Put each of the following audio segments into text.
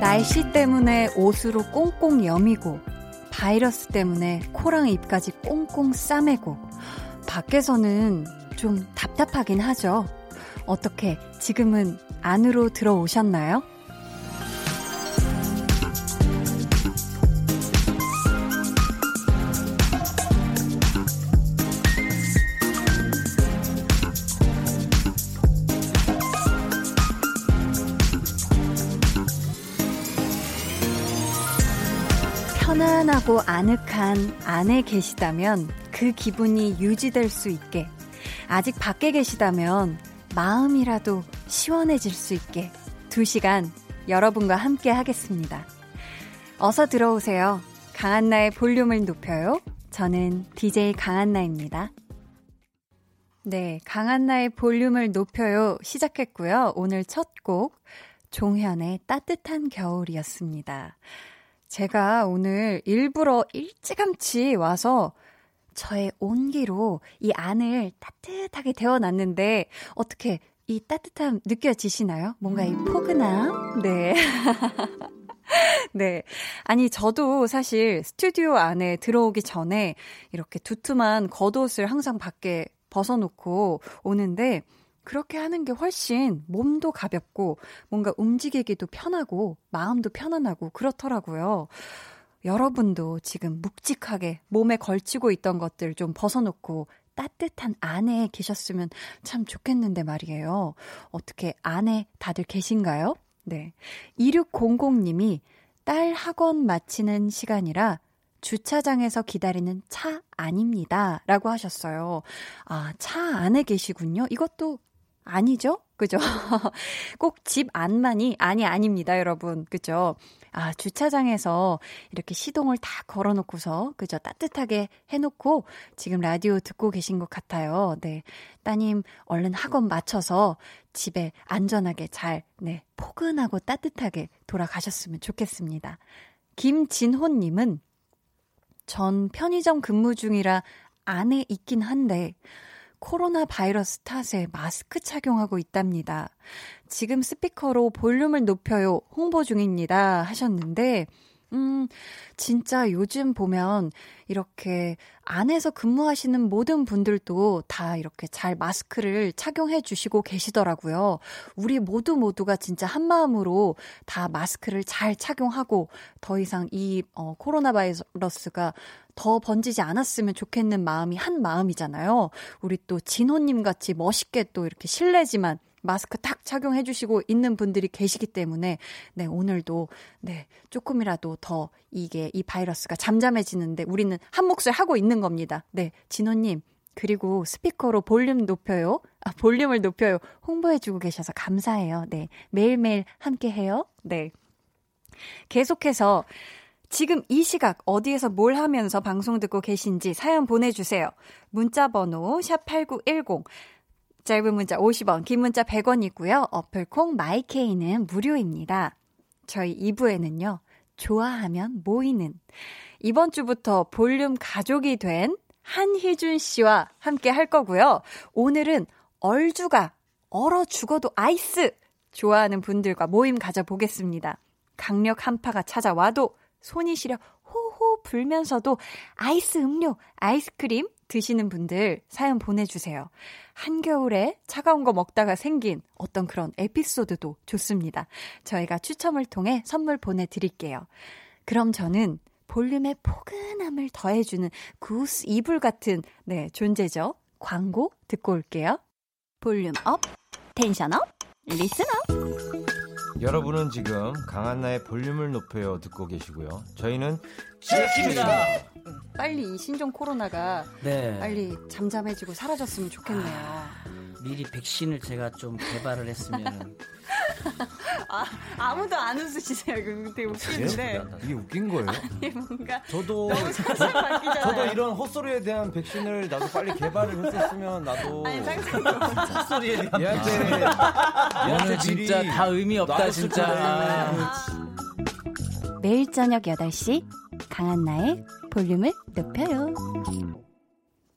날씨 때문에 옷으로 꽁꽁 여미고, 바이러스 때문에 코랑 입까지 꽁꽁 싸매고, 밖에서는 좀 답답하긴 하죠. 어떻게 지금은 안으로 들어오셨나요? 편안하고 아늑한 안에 계시다면 그 기분이 유지될 수 있게 아직 밖에 계시다면 마음이라도 시원해질 수 있게 두 시간 여러분과 함께 하겠습니다. 어서 들어오세요. 강한나의 볼륨을 높여요. 저는 DJ 강한나입니다. 네, 강한나의 볼륨을 높여요. 시작했고요. 오늘 첫 곡, 종현의 따뜻한 겨울이었습니다. 제가 오늘 일부러 일찌감치 와서 저의 온기로 이 안을 따뜻하게 데워놨는데 어떻게 이 따뜻함 느껴지시나요? 뭔가 이 포근함? 네. 네. 아니, 저도 사실 스튜디오 안에 들어오기 전에 이렇게 두툼한 겉옷을 항상 밖에 벗어놓고 오는데 그렇게 하는 게 훨씬 몸도 가볍고 뭔가 움직이기도 편하고 마음도 편안하고 그렇더라고요. 여러분도 지금 묵직하게 몸에 걸치고 있던 것들 좀 벗어놓고 따뜻한 안에 계셨으면 참 좋겠는데 말이에요. 어떻게 안에 다들 계신가요? 네. 2600님이 딸 학원 마치는 시간이라 주차장에서 기다리는 차 아닙니다. 라고 하셨어요. 아, 차 안에 계시군요. 이것도 아니죠? 그죠? 꼭 집 안만이 아니 아닙니다, 여러분. 그죠? 아, 주차장에서 이렇게 시동을 다 걸어 놓고서 그죠? 따뜻하게 해 놓고 지금 라디오 듣고 계신 것 같아요. 네. 따님 얼른 학원 마쳐서 집에 안전하게 잘 네, 포근하고 따뜻하게 돌아가셨으면 좋겠습니다. 김진호 님은 전 편의점 근무 중이라 안에 있긴 한데 코로나 바이러스 탓에 마스크 착용하고 있답니다. 지금 스피커로 볼륨을 높여요 홍보 중입니다 하셨는데 음, 진짜 요즘 보면 이렇게 안에서 근무하시는 모든 분들도 다 이렇게 잘 마스크를 착용해 주시고 계시더라고요. 우리 모두 모두가 진짜 한 마음으로 다 마스크를 잘 착용하고 더 이상 이 어, 코로나 바이러스가 더 번지지 않았으면 좋겠는 마음이 한 마음이잖아요. 우리 또 진호님 같이 멋있게 또 이렇게 실례지만 마스크 탁 착용해 주시고 있는 분들이 계시기 때문에 네, 오늘도 네, 조금이라도 더 이게 이 바이러스가 잠잠해지는데 우리는 한 몫을 하고 있는 겁니다. 네, 진호 님 그리고 스피커로 볼륨 높여요. 아, 볼륨을 높여요. 홍보해 주고 계셔서 감사해요. 네. 매일매일 함께 해요. 네. 계속해서 지금 이 시각 어디에서 뭘 하면서 방송 듣고 계신지 사연 보내주세요. 문자 번호 샵8910 짧은 문자 50원, 긴 문자 100원이고요. 어플콩 마이케이는 무료입니다. 저희 2부에는요. 좋아하면 모이는 이번 주부터 볼륨 가족이 된 한희준 씨와 함께 할 거고요. 오늘은 얼주가 얼어 죽어도 아이스 좋아하는 분들과 모임 가져보겠습니다. 강력 한파가 찾아와도 손이 시려 호호 불면서도 아이스 음료, 아이스크림 드시는 분들 사연 보내주세요. 한겨울에 차가운 거 먹다가 생긴 어떤 그런 에피소드도 좋습니다. 저희가 추첨을 통해 선물 보내드릴게요. 그럼 저는 볼륨의 포근함을 더해주는 goose 이불 같은 네 존재죠. 광고 듣고 올게요. Volume up, tension up, listen up. 여러분은 지금 강한나의 볼륨을 높여요 듣고 계시고요. 저희는 치킨입니다. 빨리 이 신종 코로나가 네. 빨리 잠잠해지고 사라졌으면 좋겠네요. 아, 미리 백신을 제가 좀 개발을 했으면 아, 아무도 안 웃으시세요. 그 되게 웃기는데. 이게 웃긴 거예요? 아니, 뭔가. 저도, 저, 도 이런 헛소리에 대한 백신을 나도 빨리 개발을 했었으면 나도. 아니, 상상 헛소리에 대한 얘한테, 얘한테 진짜 다 의미 없다, 진짜. 매일 저녁 8시 강한나의 볼륨을 높여요.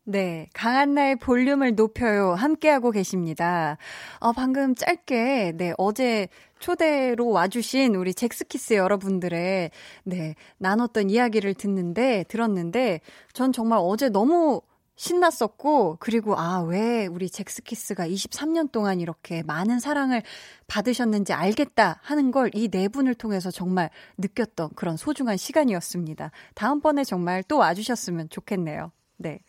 네, 강한나의 볼륨을 높여요. 함께하고 계십니다. 어, 방금 짧게, 네, 어제 초대로 와주신 우리 잭스키스 여러분들의, 네, 나눴던 이야기를 듣는데, 들었는데, 전 정말 어제 너무 신났었고, 그리고 아, 왜 우리 잭스키스가 23년 동안 이렇게 많은 사랑을 받으셨는지 알겠다 하는 걸 이 네 분을 통해서 정말 느꼈던 그런 소중한 시간이었습니다. 다음번에 정말 또 와주셨으면 좋겠네요. 네.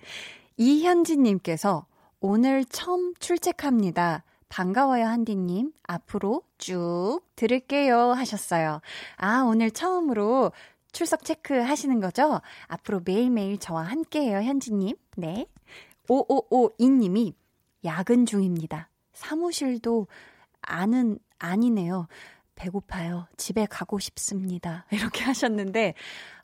이현진님께서 오늘 처음 출첵합니다. 반가워요, 한디님. 앞으로 쭉 들을게요. 하셨어요. 아, 오늘 처음으로 출석 체크 하시는 거죠? 앞으로 매일매일 저와 함께 해요, 현지님. 네. 5552님이 야근 중입니다. 사무실도 아는, 아니네요. 배고파요. 집에 가고 싶습니다. 이렇게 하셨는데,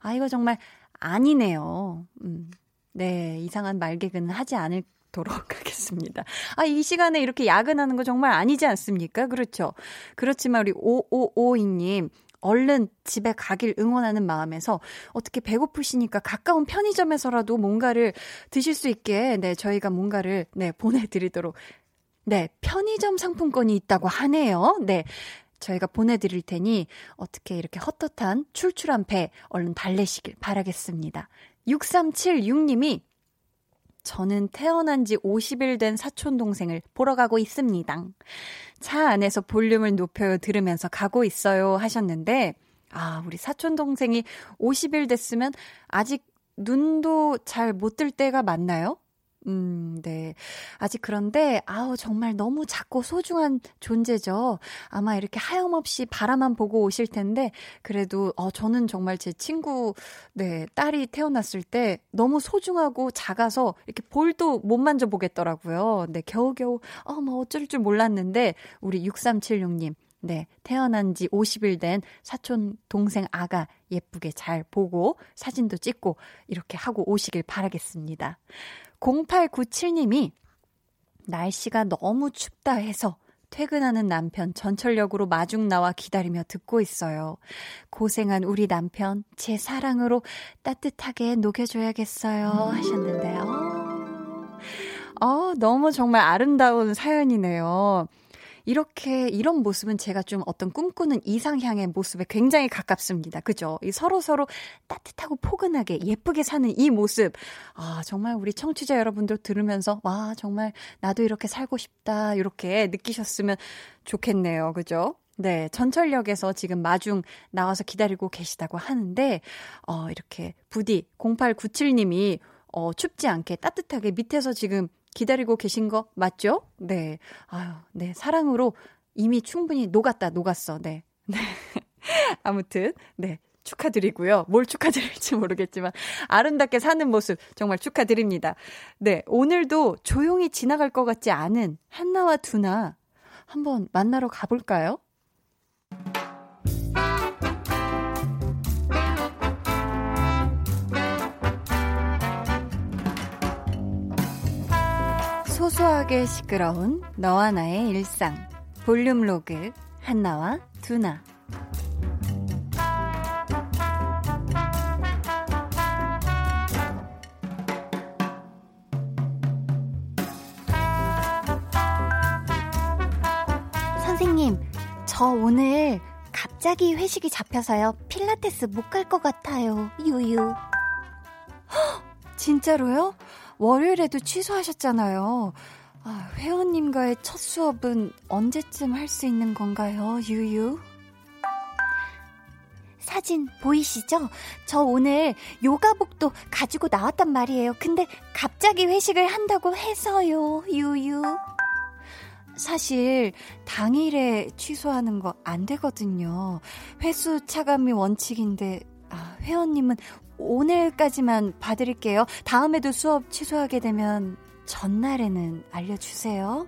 아, 이거 정말 아니네요. 음. 네, 이상한 말개그는 하지 않을 도록 하겠습니다. 아, 이 시간에 이렇게 야근하는 거 정말 아니지 않습니까? 그렇죠. 그렇지만 우리 5552님, 얼른 집에 가길 응원하는 마음에서 어떻게 배고프시니까 가까운 편의점에서라도 뭔가를 드실 수 있게, 네, 저희가 뭔가를, 네, 보내 드리도록. 네, 편의점 상품권이 있다고 하네요. 네. 저희가 보내드릴 테니 어떻게 이렇게 헛헛한 출출한 배 얼른 달래시길 바라겠습니다. 6376님이 저는 태어난 지 50일 된 사촌 동생을 보러 가고 있습니다. 차 안에서 볼륨을 높여 들으면서 가고 있어요 하셨는데 아, 우리 사촌 동생이 50일 됐으면 아직 눈도 잘 못 뜰 때가 맞나요? 음, 네. 아직 그런데, 아우, 정말 너무 작고 소중한 존재죠. 아마 이렇게 하염없이 바라만 보고 오실 텐데, 그래도, 어, 저는 정말 제 친구, 네, 딸이 태어났을 때 너무 소중하고 작아서 이렇게 볼도 못 만져보겠더라고요. 네, 겨우겨우, 어, 뭐 어쩔 줄 몰랐는데, 우리 6376님, 네, 태어난 지 50일 된 사촌 동생 아가 예쁘게 잘 보고 사진도 찍고 이렇게 하고 오시길 바라겠습니다. 0897님이 날씨가 너무 춥다 해서 퇴근하는 남편 전철역으로 마중 나와 기다리며 듣고 있어요. 고생한 우리 남편 제 사랑으로 따뜻하게 녹여줘야겠어요 하셨는데요. 어, 너무 정말 아름다운 사연이네요. 이렇게 이런 모습은 제가 좀 어떤 꿈꾸는 이상향의 모습에 굉장히 가깝습니다. 그죠? 이 서로 서로 따뜻하고 포근하게 예쁘게 사는 이 모습. 아, 정말 우리 청취자 여러분들 들으면서 와, 정말 나도 이렇게 살고 싶다. 이렇게 느끼셨으면 좋겠네요. 그죠? 네, 전철역에서 지금 마중 나와서 기다리고 계시다고 하는데, 어, 이렇게 부디 0897님이 어, 춥지 않게 따뜻하게 밑에서 지금 기다리고 계신 거 맞죠? 네. 아유, 네. 사랑으로 이미 충분히 녹았다, 녹았어. 네. 네. 아무튼, 네. 축하드리고요. 뭘 축하드릴지 모르겠지만 아름답게 사는 모습 정말 축하드립니다. 네, 오늘도 조용히 지나갈 것 같지 않은 한나와 두나 한번 만나러 가볼까요? 소소하게 시끄러운 너와 나의 일상. 볼륨 로그 한나와 두나. 선생님 저 오늘 갑자기 회식이 잡혀서요. 필라테스 못 갈 것 같아요. 유유. 헉, 진짜로요? 월요일에도 취소하셨잖아요. 아, 회원님과의 첫 수업은 언제쯤 할 수 있는 건가요, 유유? 사진 보이시죠? 저 오늘 요가복도 가지고 나왔단 말이에요. 근데 갑자기 회식을 한다고 해서요, 유유. 사실 당일에 취소하는 거 안 되거든요. 회수 차감이 원칙인데 아, 회원님은 오늘까지만 봐드릴게요. 다음에도 수업 취소하게 되면 전날에는 알려주세요.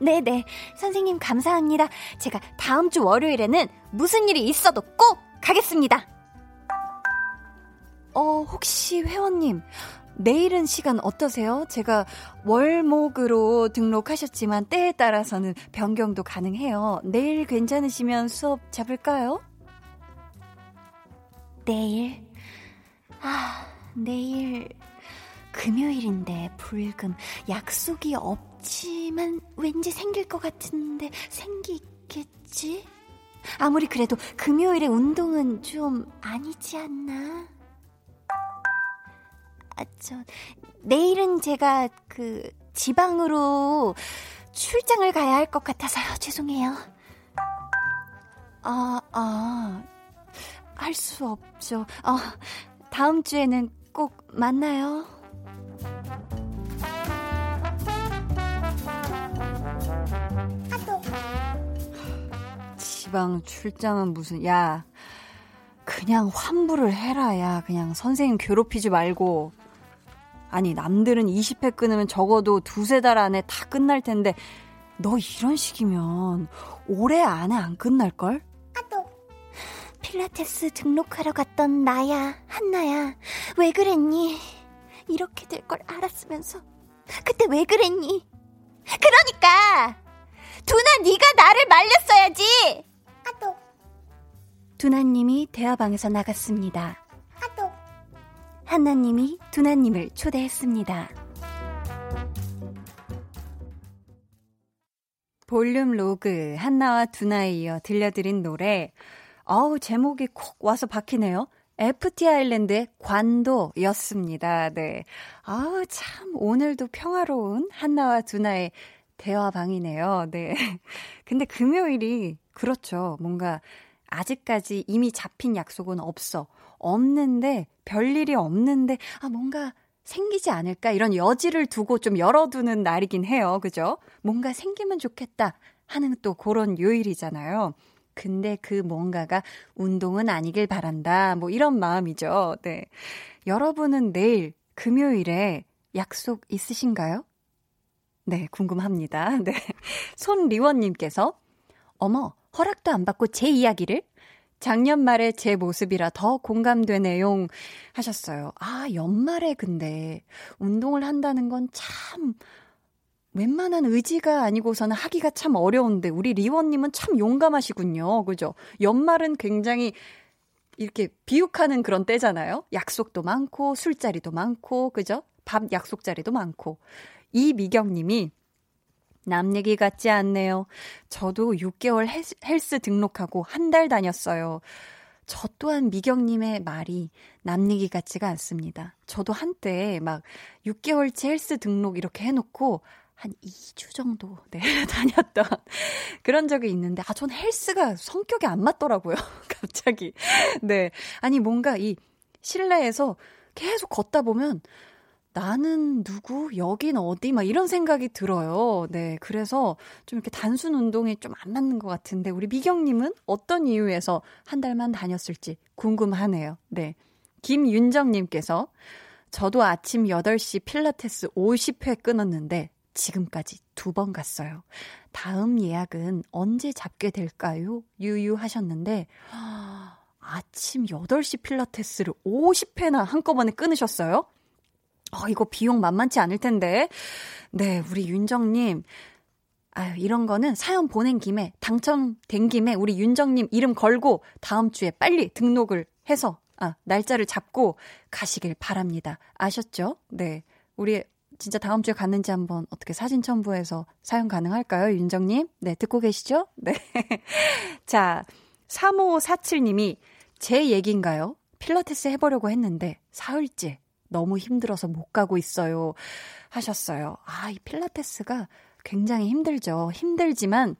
네네. 선생님 감사합니다. 제가 다음 주 월요일에는 무슨 일이 있어도 꼭 가겠습니다. 어, 혹시 회원님, 내일은 시간 어떠세요? 제가 월목으로 등록하셨지만 때에 따라서는 변경도 가능해요. 내일 괜찮으시면 수업 잡을까요? 내일. 아, 내일. 금요일인데 불금 약속이 없지만 왠지 생길 것 같은데 생기겠지? 아무리 그래도 금요일에 운동은 좀 아니지 않나? 아, 저, 내일은 제가 그 지방으로 출장을 가야 할 것 같아서요. 죄송해요. 아, 아, 할 수 없죠. 어, 다음 주에는 꼭 만나요. 지방 출장은 무슨, 야, 그냥 환불을 해라, 야. 그냥 선생님 괴롭히지 말고. 아니, 남들은 20회 끊으면 적어도 두세 달 안에 다 끝날 텐데, 너 이런 식이면 올해 안에 안 끝날걸? 필라테스 등록하러 갔던 나야, 한나야. 왜 그랬니? 이렇게 될 걸 알았으면서. 그때 왜 그랬니? 그러니까! 두나 네가 나를 말렸어야지! 아또 두나님이 대화방에서 나갔습니다. 아또 한나님이 두나님을 초대했습니다. 볼륨 로그 한나와 두나에 이어 들려드린 노래 어우 제목이 콕 와서 박히네요. FT 아일랜드의 관도였습니다. 네. 아우, 참, 오늘도 평화로운 한나와 두나의 대화방이네요. 네. 근데 금요일이, 그렇죠. 뭔가 아직까지 이미 잡힌 약속은 없어. 없는데, 별일이 없는데, 아, 뭔가 생기지 않을까? 이런 여지를 두고 좀 열어두는 날이긴 해요. 그죠? 뭔가 생기면 좋겠다 하는 또 그런 요일이잖아요. 근데 그 뭔가가 운동은 아니길 바란다. 뭐 이런 마음이죠. 네. 여러분은 내일 금요일에 약속 있으신가요? 네, 궁금합니다. 네. 손리원님께서, 어머, 허락도 안 받고 제 이야기를? 작년 말에 제 모습이라 더 공감되네요. 하셨어요. 아, 연말에 근데 운동을 한다는 건 참, 웬만한 의지가 아니고서는 하기가 참 어려운데, 우리 리원님은 참 용감하시군요. 그죠? 연말은 굉장히 이렇게 비육하는 그런 때잖아요. 약속도 많고, 술자리도 많고, 그죠? 밥 약속 자리도 많고. 이미경 님이 남 얘기 같지 않네요. 저도 6개월 헬스 등록하고 한 달 다녔어요. 저 또한 미경님의 말이 남 얘기 같지가 않습니다. 저도 한때 막 6개월치 헬스 등록 이렇게 해놓고 한 2주 정도, 네, 다녔던 그런 적이 있는데, 아, 전 헬스가 성격이 안 맞더라고요. 갑자기. 네. 아니, 뭔가 이 실내에서 계속 걷다 보면, 나는 누구? 여긴 어디? 막 이런 생각이 들어요. 네. 그래서 좀 이렇게 단순 운동이 좀 안 맞는 것 같은데, 우리 미경님은 어떤 이유에서 한 달만 다녔을지 궁금하네요. 네. 김윤정님께서 저도 아침 8시 필라테스 50회 끊었는데, 지금까지 두 번 갔어요. 다음 예약은 언제 잡게 될까요? 유유하셨는데, 아침 8시 필라테스를 50회나 한꺼번에 끊으셨어요? 어, 이거 비용 만만치 않을 텐데. 네, 우리 윤정님. 아유, 이런 거는 사연 보낸 김에, 당첨된 김에 우리 윤정님 이름 걸고 다음 주에 빨리 등록을 해서, 아, 날짜를 잡고 가시길 바랍니다. 아셨죠? 네. 우리 진짜 다음 주에 갔는지 한번 어떻게 사진 첨부해서 사연 가능할까요, 윤정님? 네, 듣고 계시죠? 네. 자, 3547님이 제 얘기인가요? 필라테스 해보려고 했는데, 사흘째 너무 힘들어서 못 가고 있어요. 하셨어요. 아, 이 필라테스가 굉장히 힘들죠. 힘들지만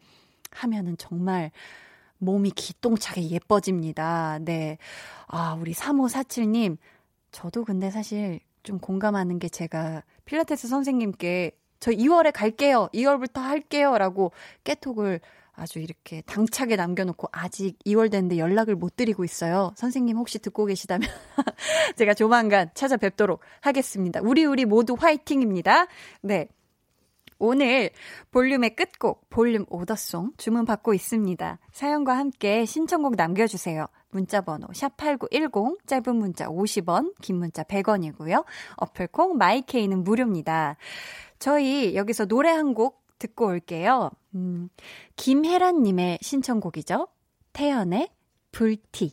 하면은 정말 몸이 기똥차게 예뻐집니다. 네. 아, 우리 3547님. 저도 근데 사실 좀 공감하는 게 제가 필라테스 선생님께 저 2월에 갈게요. 2월부터 할게요. 라고 깨톡을 아주 이렇게 당차게 남겨놓고 아직 2월 됐는데 연락을 못 드리고 있어요. 선생님 혹시 듣고 계시다면 제가 조만간 찾아뵙도록 하겠습니다. 우리 우리 모두 화이팅입니다. 네. 오늘 볼륨의 끝곡 볼륨 오더송 주문 받고 있습니다. 사연과 함께 신청곡 남겨주세요. 문자번호 샵8910 짧은 문자 50원 긴 문자 100원이고요. 어플콩 마이케이는 무료입니다. 저희 여기서 노래 한 곡 듣고 올게요. 음, 김혜란님의 신청곡이죠. 태연의 불티.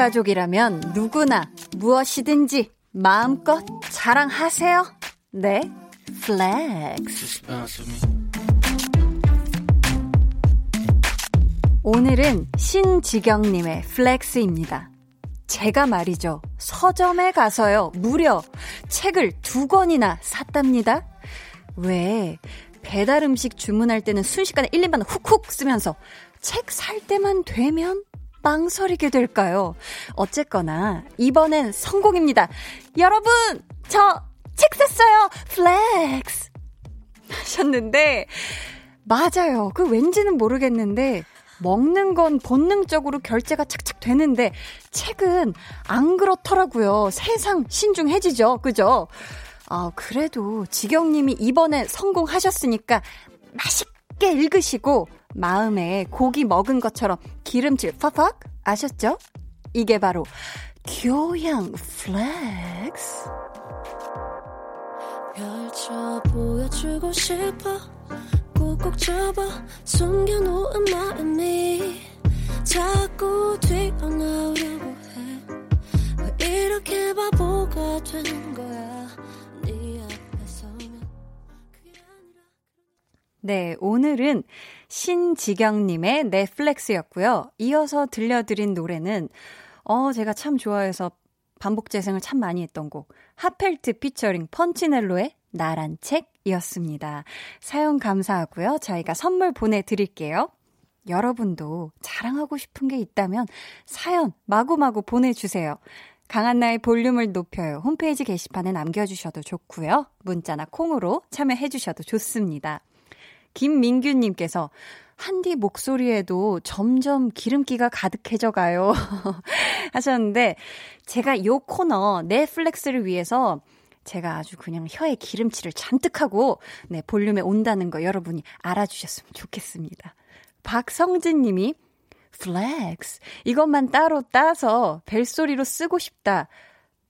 가족이라면 누구나 무엇이든지 마음껏 자랑하세요. 네, flex. 오늘은 신지경님의 flex입니다. 제가 말이죠. 서점에 가서요. 무려 책을 두 권이나 샀답니다. 왜 배달 음식 주문할 때는 순식간에 1, 2만 훅훅 쓰면서 책 살 때만 되면 망설이게 될까요? 어쨌거나 이번엔 성공입니다. 여러분, 저 책 샀어요. Flex. 하셨는데 맞아요. 그 왠지는 모르겠는데 먹는 건 본능적으로 결제가 착착 되는데 책은 안 그렇더라고요. 세상 신중해지죠. 그죠? 아, 그래도 지경님이 이번에 성공하셨으니까 맛있게 읽으시고 마음에 고기 먹은 것처럼 기름칠 팍팍 아셨죠? 이게 바로 교양 flex. 펼쳐 보여주고 싶어 꾹꾹 접어 숨겨놓은 마음이 자꾸 튀어나오려고 해왜 이렇게 바보가 되는 거야 네 앞에 서면 그게 아니라 네, 오늘은 신지경님의 넷플렉스였고요. 이어서 들려드린 노래는 어 제가 참 좋아해서 반복 재생을 참 많이 했던 곡 하펠트 피처링 펀치넬로의 나란 책이었습니다. 사연 감사하고요. 저희가 선물 보내드릴게요. 여러분도 자랑하고 싶은 게 있다면 사연 마구마구 보내주세요. 강한나의 볼륨을 높여요. 홈페이지 게시판에 남겨주셔도 좋고요. 문자나 콩으로 참여해주셔도 좋습니다. 김민규님께서 한디 목소리에도 점점 기름기가 가득해져 가요. 하셨는데, 제가 요 코너, 넷플렉스를 위해서 제가 아주 그냥 혀에 기름칠을 잔뜩 하고, 네, 볼륨에 온다는 거 여러분이 알아주셨으면 좋겠습니다. 박성진 님이, Flex. 이것만 따로 따서 벨소리로 쓰고 싶다.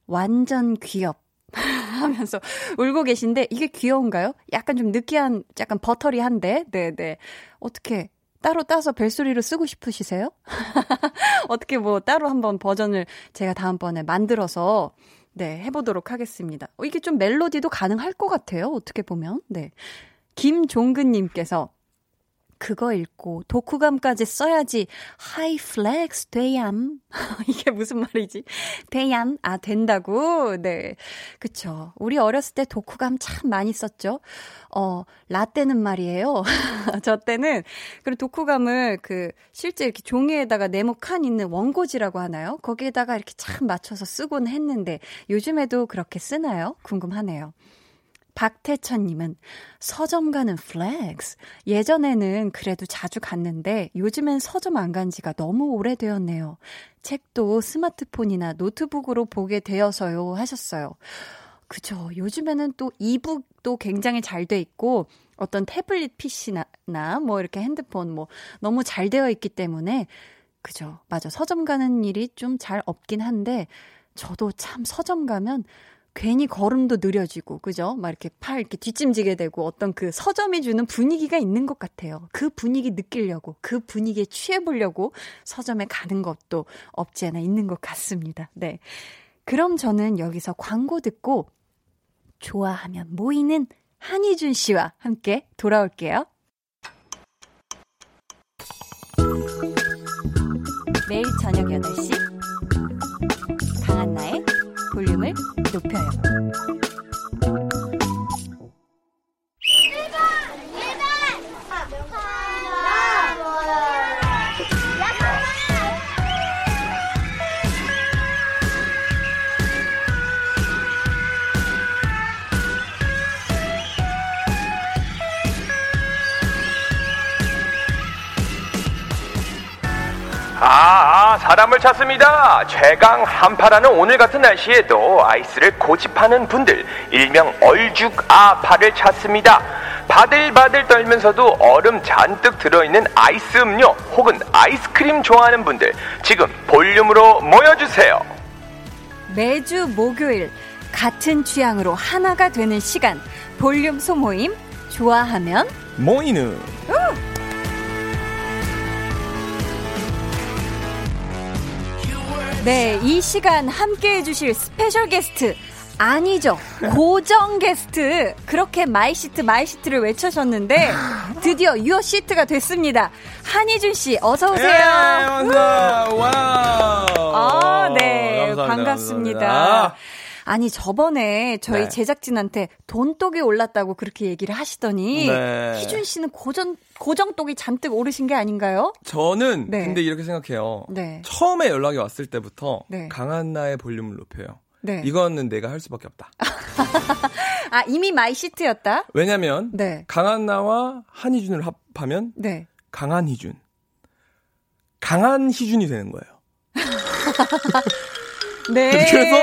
완전 귀엽. 하면서 울고 계신데 이게 귀여운가요? 약간 좀 느끼한 약간 buttery한데 네네 어떻게 따로 따서 벨소리로 쓰고 싶으시세요? 어떻게 뭐 따로 한번 버전을 제가 다음번에 만들어서 네 해보도록 하겠습니다. 어, 이게 좀 멜로디도 가능할 것 같아요. 어떻게 보면 네 김종근님께서 그거 읽고 독후감까지 써야지. 하이 flex 돼얌. 이게 무슨 말이지? 돼얌? 아 된다고? 네. 그쵸. 우리 어렸을 때 독후감 참 많이 썼죠. 어 라떼는 말이에요. 저 때는 그리고 독후감을 그 실제 이렇게 종이에다가 네모 칸 있는 원고지라고 하나요? 거기에다가 이렇게 참 맞춰서 쓰곤 했는데 요즘에도 그렇게 쓰나요? 궁금하네요. 박태천님은 서점 가는 flex. 예전에는 그래도 자주 갔는데 요즘엔 서점 안 간 지가 너무 오래되었네요. 책도 스마트폰이나 노트북으로 보게 되어서요 하셨어요. 그죠. 요즘에는 또 e-book도 굉장히 잘 돼 있고 어떤 태블릿 PC나 뭐 이렇게 핸드폰 뭐 너무 잘 되어 있기 때문에 그죠. 맞아. 서점 가는 일이 좀 잘 없긴 한데 저도 참 서점 가면 괜히 걸음도 느려지고, 그죠? 막 이렇게 팔 이렇게 뒷짐지게 되고 어떤 그 서점이 주는 분위기가 있는 것 같아요. 그 분위기 느끼려고, 그 분위기에 취해 보려고 서점에 가는 것도 없지 않아 있는 것 같습니다. 네. 그럼 저는 여기서 광고 듣고 좋아하면 모이는 한희준 씨와 함께 돌아올게요. 매일 저녁 8시 음. 볼륨을 높여요. 아, 사람을 찾습니다. 최강 한파라는 오늘 같은 날씨에도 아이스를 고집하는 분들, 일명 얼죽 아파를 찾습니다. 바들바들 떨면서도 얼음 잔뜩 들어있는 아이스 음료 혹은 아이스크림 좋아하는 분들, 지금 볼륨으로 모여주세요. 매주 목요일 같은 취향으로 하나가 되는 시간 볼륨 소모임 좋아하면 모이는 네, 이 시간 함께 해주실 스페셜 게스트. 아니죠. 고정 게스트. 그렇게 my seat, my seat를 외쳐셨는데, 드디어 your seat가 됐습니다. 한희준 씨, 어서오세요. 예, 감사합니다. 와. 아, 네. 감사합니다. 반갑습니다. 감사합니다. 아니, 저번에 저희 네. 제작진한테 돈독이 올랐다고 그렇게 얘기를 하시더니, 네. 희준 씨는 고정, 고정독이 잔뜩 오르신 게 아닌가요? 저는 네. 근데 이렇게 생각해요. 네. 처음에 연락이 왔을 때부터 네. 강한나의 볼륨을 높여요. 네. 이거는 내가 할 수밖에 없다. 아, 이미 my seat였다? 왜냐면 네. 강한나와 한희준을 합하면 네. 강한 희준. 강한 희준이 되는 거예요. 네. 그래서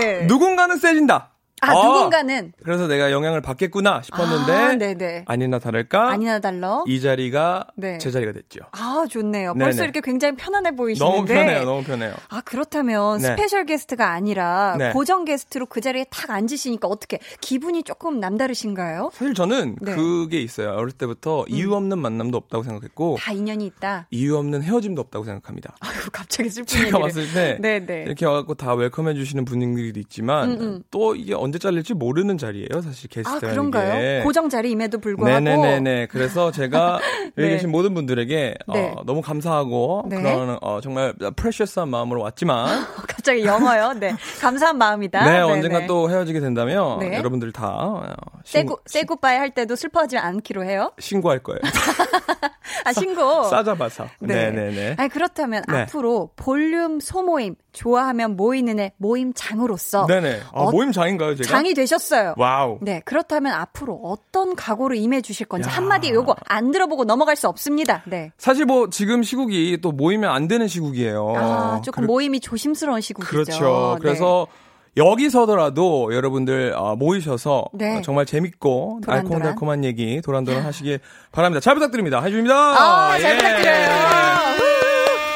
네. 누군가는 세진다. 아, 누군가는. 그래서 내가 영향을 받겠구나 싶었는데 아, 네네. 아니나 다를까 아니나 달러. 이 자리가 네. 제 자리가 됐죠. 아, 좋네요. 네네. 벌써 이렇게 굉장히 편안해 보이시는데. 너무 편해요. 너무 편해요. 아, 그렇다면 네. 스페셜 게스트가 아니라 네. 고정 게스트로 그 자리에 탁 앉으시니까 어떻게 기분이 조금 남다르신가요? 사실 저는 네. 음. 그게 있어요. 어릴 때부터 이유 없는 만남도 없다고 생각했고 다 인연이 있다. 이유 없는 헤어짐도 없다고 생각합니다. 아유, 갑자기 슬픈 제가 얘기를. 봤을 때 네네. 이렇게 와갖고 다 welcome해 주시는 분들도 있지만 음, 음. 또 이게 언제 잘릴지 모르는 자리예요. 사실 아, 게스트라는 그런가요? 게. 고정 자리임에도 불구하고. 네네네네. 그래서 제가 여기 네. 계신 모든 분들에게 네. 어, 너무 감사하고 네. 그런 어, 정말 프레셔스한 마음으로 왔지만 갑자기 영어요. 네. 감사한 마음이다. 네, 네네. 언젠가 또 헤어지게 된다면 네. 여러분들 다 어, 세고, 세고빠이 할 때도 슬퍼하지 않기로 해요? 신고할 거예요. 아, 신고. 싸잡아서. 네. 네, 네, 네. 아니 그렇다면 네. 앞으로 볼륨 소모임 좋아하면 모이는 애 모임장으로서 네네. 아, 어, 모임장인가요, 제가? 장이 되셨어요. wow. 네, 그렇다면 앞으로 어떤 각오로 임해 주실 건지 야. 한마디 요거 안 들어보고 넘어갈 수 없습니다. 네. 사실 뭐 지금 시국이 또 모이면 안 되는 시국이에요. 아, 조금 그래- 모임이 조심스러운 시국이죠. 그렇죠. 네. 그래서 여기서더라도 여러분들 어, 모이셔서 네. 어, 정말 재밌고 도란도란. 알콩달콩한 얘기 도란도란 하시길 바랍니다. 잘 부탁드립니다. 해줍니다. 아, 잘 예. 부탁드려요.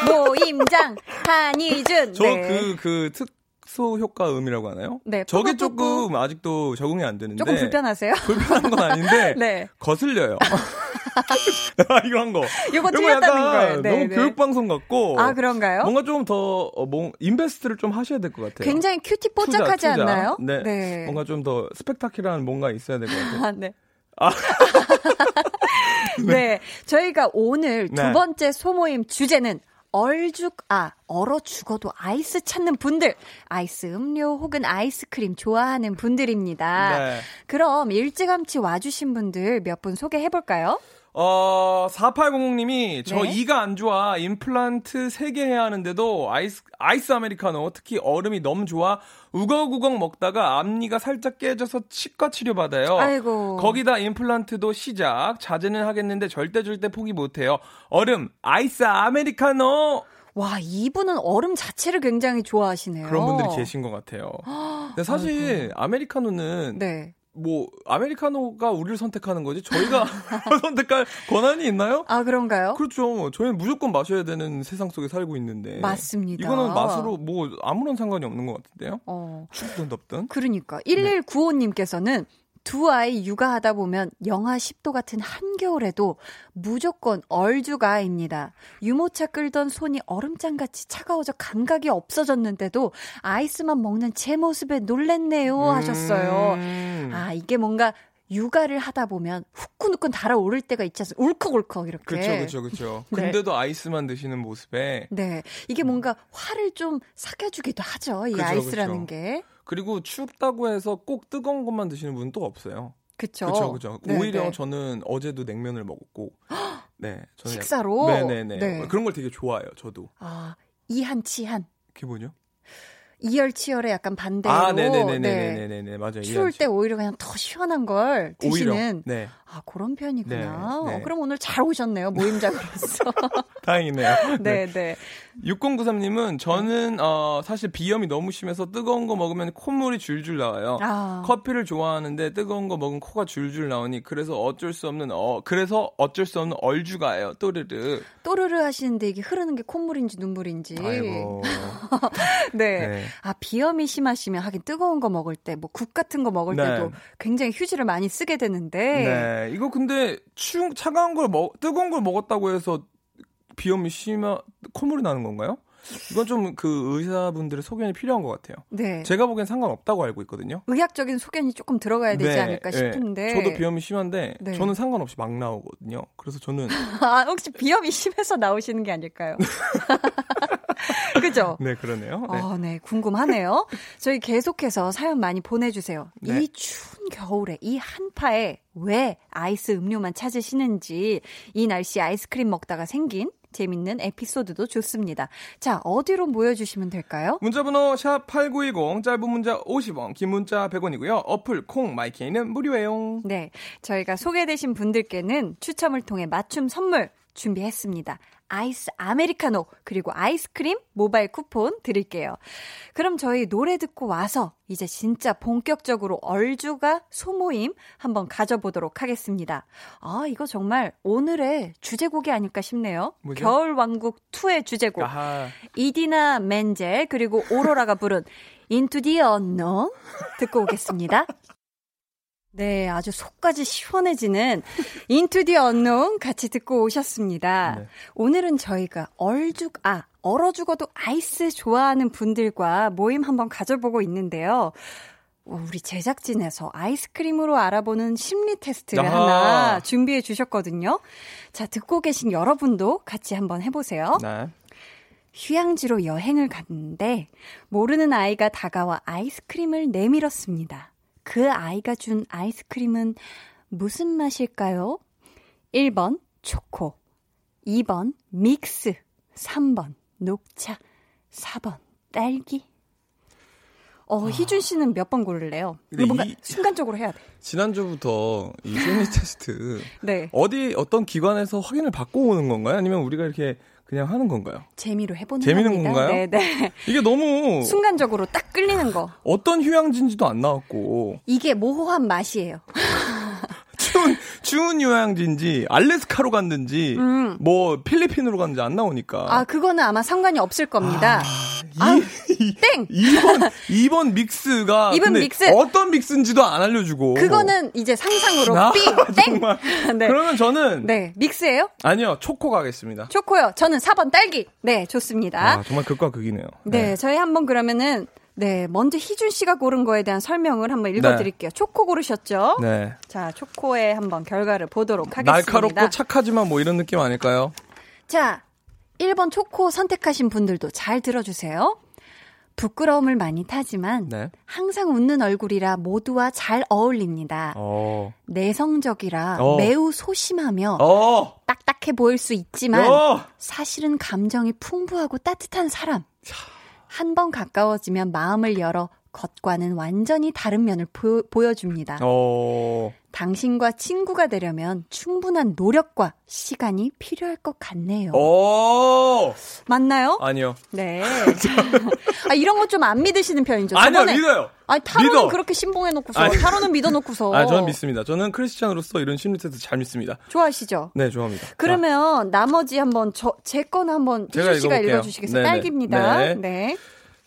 후! 모임장 한이준. 저 네. 그그 특수 효과 음이라고 하나요? 네, 저게. 조금 아직도 적응이 안 되는데 조금 불편하세요? 불편한 건 아닌데 네. 거슬려요. 이런 거. 요거 이거 틀렸다는 거예요. 네, 너무 네. 교육 방송 같고. 아, 그런가요? 뭔가 좀 더 어, 뭐, 인베스트를 좀 하셔야 될 것 같아요. 굉장히 큐티 투자, 뽀짝하지 투자. 않나요? 네. 뭔가 좀 더 스펙타클한 뭔가 있어야 될 것 같아요. 아, 네. 아. 네. 저희가 오늘 두 네. 번째 소모임 주제는 얼죽, 아, 얼어 죽어도 아이스 찾는 분들, 아이스 음료 혹은 아이스크림 좋아하는 분들입니다. 네. 그럼 일찌감치 와주신 분들 몇 분 소개해 볼까요? 어, 4800님이 저 네. 이가 안 좋아 임플란트 3개 해야 하는데도 아이스, 아이스 아메리카노 특히 얼음이 너무 좋아 우걱우걱 먹다가 앞니가 살짝 깨져서 치과 치료받아요. 아이고. 거기다 임플란트도 시작. 자제는 하겠는데 절대 절대 포기 못해요. 얼음, 아이스 아메리카노! 와, 이분은 얼음 자체를 굉장히 좋아하시네요. 그런 분들이 계신 것 같아요. 근데 사실 아메리카노는 네. 뭐 아메리카노가 우리를 선택하는 거지 저희가 선택할 권한이 있나요? 아, 그런가요? 그렇죠. 저희는 무조건 마셔야 되는 세상 속에 살고 있는데. 맞습니다. 이거는 맛으로 뭐 아무런 상관이 없는 것 같은데요. 어. 춥든 덥든. 그러니까 네. 1195님께서는 두 아이 육아하다 보면 영하 10도 같은 한겨울에도 무조건 얼죽아입니다. 유모차 끌던 손이 얼음장같이 차가워져 감각이 없어졌는데도 아이스만 먹는 제 모습에 놀랬네요 하셨어요. 음. 아 이게 뭔가 육아를 하다 보면 후끈후끈 달아오를 때가 있지 않습니까? 울컥울컥 이렇게. 그렇죠, 그렇죠, 그렇죠. 네. 근데도 아이스만 드시는 모습에 네, 이게 뭔가 화를 좀 삭혀주기도 하죠. 이 그쵸, 아이스라는 그쵸. 게. 그리고 춥다고 해서 꼭 뜨거운 것만 드시는 분은 또 없어요. 그쵸. 그렇죠, 그렇죠. 네, 오히려 네. 저는 어제도 냉면을 먹었고, 네, 저는 식사로? 네네네. 네. 그런 걸 되게 좋아해요. 저도 아, 이한치한. 기분요? 이열치열의 약간 반대로 아, 네. 네네네네네네네 맞아요. 추울 이해하죠. 때 오히려 그냥 더 시원한 걸 드시는 오히려 네. 아 그런 편이구나. 네, 네. 어, 그럼 오늘 잘 오셨네요 모임장으로서. 다행이네요. 네, 네. 6093님은 저는 어 사실 비염이 너무 심해서 뜨거운 거 먹으면 콧물이 줄줄 나와요. 아. 커피를 좋아하는데 뜨거운 거 먹으면 코가 줄줄 나오니 그래서 어쩔 수 없는 어 그래서 어쩔 수 없는 얼주가예요. 또르르. 또르르 하시는데 이게 흐르는 게 콧물인지 눈물인지. 아이고. 네. 네. 아, 비염이 심하시면 하긴 뜨거운 거 먹을 때, 뭐 국 같은 거 먹을 네. 때도 굉장히 휴지를 많이 쓰게 되는데. 네. 이거 근데 추 차가운 걸 먹, 뜨거운 걸 먹었다고 해서 비염이 심하, 콧물이 나는 건가요? 이건 좀 그 의사분들의 소견이 필요한 것 같아요. 네. 제가 보기엔 상관없다고 알고 있거든요. 의학적인 소견이 조금 들어가야 되지 네, 않을까 네. 싶은데. 저도 비염이 심한데 네. 저는 상관없이 막 나오거든요. 그래서 저는 아, 혹시 비염이 심해서 나오시는 게 아닐까요? 그죠? 네 그러네요. 네. 어, 네, 궁금하네요. 저희 계속해서 사연 많이 보내주세요. 네. 이 추운 겨울에 이 한파에 왜 아이스 음료만 찾으시는지 이 날씨 아이스크림 먹다가 생긴 재밌는 에피소드도 좋습니다. 자, 어디로 모여주시면 될까요? 문자번호 샵 #8910 짧은 문자 50원, 긴 문자 100원이고요. 어플 콩 마이케이는 무료예요. 네, 저희가 소개되신 분들께는 추첨을 통해 맞춤 선물 준비했습니다. 아이스 아메리카노 그리고 아이스크림 모바일 쿠폰 드릴게요. 그럼 저희 노래 듣고 와서 이제 진짜 본격적으로 얼주가 소모임 한번 가져보도록 하겠습니다. 아 이거 정말 오늘의 주제곡이 아닐까 싶네요. 뭐죠? 겨울 왕국 2의 주제곡 아하. 이디나 멘젤 그리고 오로라가 부른 Into the Unknown 듣고 오겠습니다. 네, 아주 속까지 시원해지는 Into the Unknown 같이 듣고 오셨습니다. 네. 오늘은 저희가 얼죽, 아, 얼어 죽어도 아이스 좋아하는 분들과 모임 한번 가져보고 있는데요. 어, 우리 제작진에서 아이스크림으로 알아보는 심리 테스트를 아하. 하나 준비해 주셨거든요. 자, 듣고 계신 여러분도 같이 한번 해보세요. 네. 휴양지로 여행을 갔는데 모르는 아이가 다가와 아이스크림을 내밀었습니다. 그 아이가 준 아이스크림은 무슨 맛일까요? 1번 초코, 2번 믹스, 3번 녹차, 4번 딸기. 어, 희준 씨는 몇 번 고를래요? 뭔가 이- 순간적으로 해야 돼. 지난주부터 이 심리 테스트 네. 어디 어떤 기관에서 확인을 받고 오는 건가요? 아니면 우리가 이렇게 그냥 하는 건가요? 재미로 해보는 재미는 겁니다. 건가요? 네, 네. 이게 너무 순간적으로 딱 끌리는 거. 어떤 휴양지인지도 안 나왔고 이게 모호한 맛이에요. 추운 추운 휴양지인지 알래스카로 갔는지 음. 뭐 필리핀으로 갔는지 안 나오니까 아, 그거는 아마 상관이 없을 겁니다. 아, 땡! 2번 2번 믹스가 이번 근데 믹스. 어떤 믹스인지도 안 알려주고 그거는 이제 상상으로 나 삐! 땡! 네. 그러면 저는 네, 믹스예요? 아니요 초코 가겠습니다. 초코요. 저는 4번 딸기. 네, 좋습니다. 아 정말 극과 극이네요. 네, 저희 한번 그러면은 네, 먼저 희준 씨가 고른 거에 대한 설명을 한번 읽어 드릴게요. 초코 고르셨죠? 네. 자, 초코의 한번 결과를 보도록 하겠습니다. 날카롭고 착하지만 뭐 이런 느낌 아닐까요? 자, 1번 초코 선택하신 분들도 잘 들어주세요. 부끄러움을 많이 타지만 네. 항상 웃는 얼굴이라 모두와 잘 어울립니다. 어. 내성적이라 어. 매우 소심하며 어. 딱딱해 보일 수 있지만 어. 사실은 감정이 풍부하고 따뜻한 사람. 한 번 가까워지면 마음을 열어 겉과는 완전히 다른 면을 보, 보여줍니다. 어. 당신과 친구가 되려면 충분한 노력과 시간이 필요할 것 같네요. 어. 맞나요? 아니요. 네. 아, 이런 거 좀 안 믿으시는 편이죠. 아니요, 저번에- 믿어요. 아니, 타로는 믿어. 그렇게 신봉해놓고서, 아니. 타로는 믿어놓고서. 아, 저는 믿습니다. 저는 크리스찬으로서 이런 심리 테스트 잘 믿습니다. 좋아하시죠? 네, 좋아합니다. 그러면 나머지 한번 저, 제 거는 한번 희주 씨가 읽어볼게요. 읽어주시겠어요? 네네. 딸기입니다. 네. 네.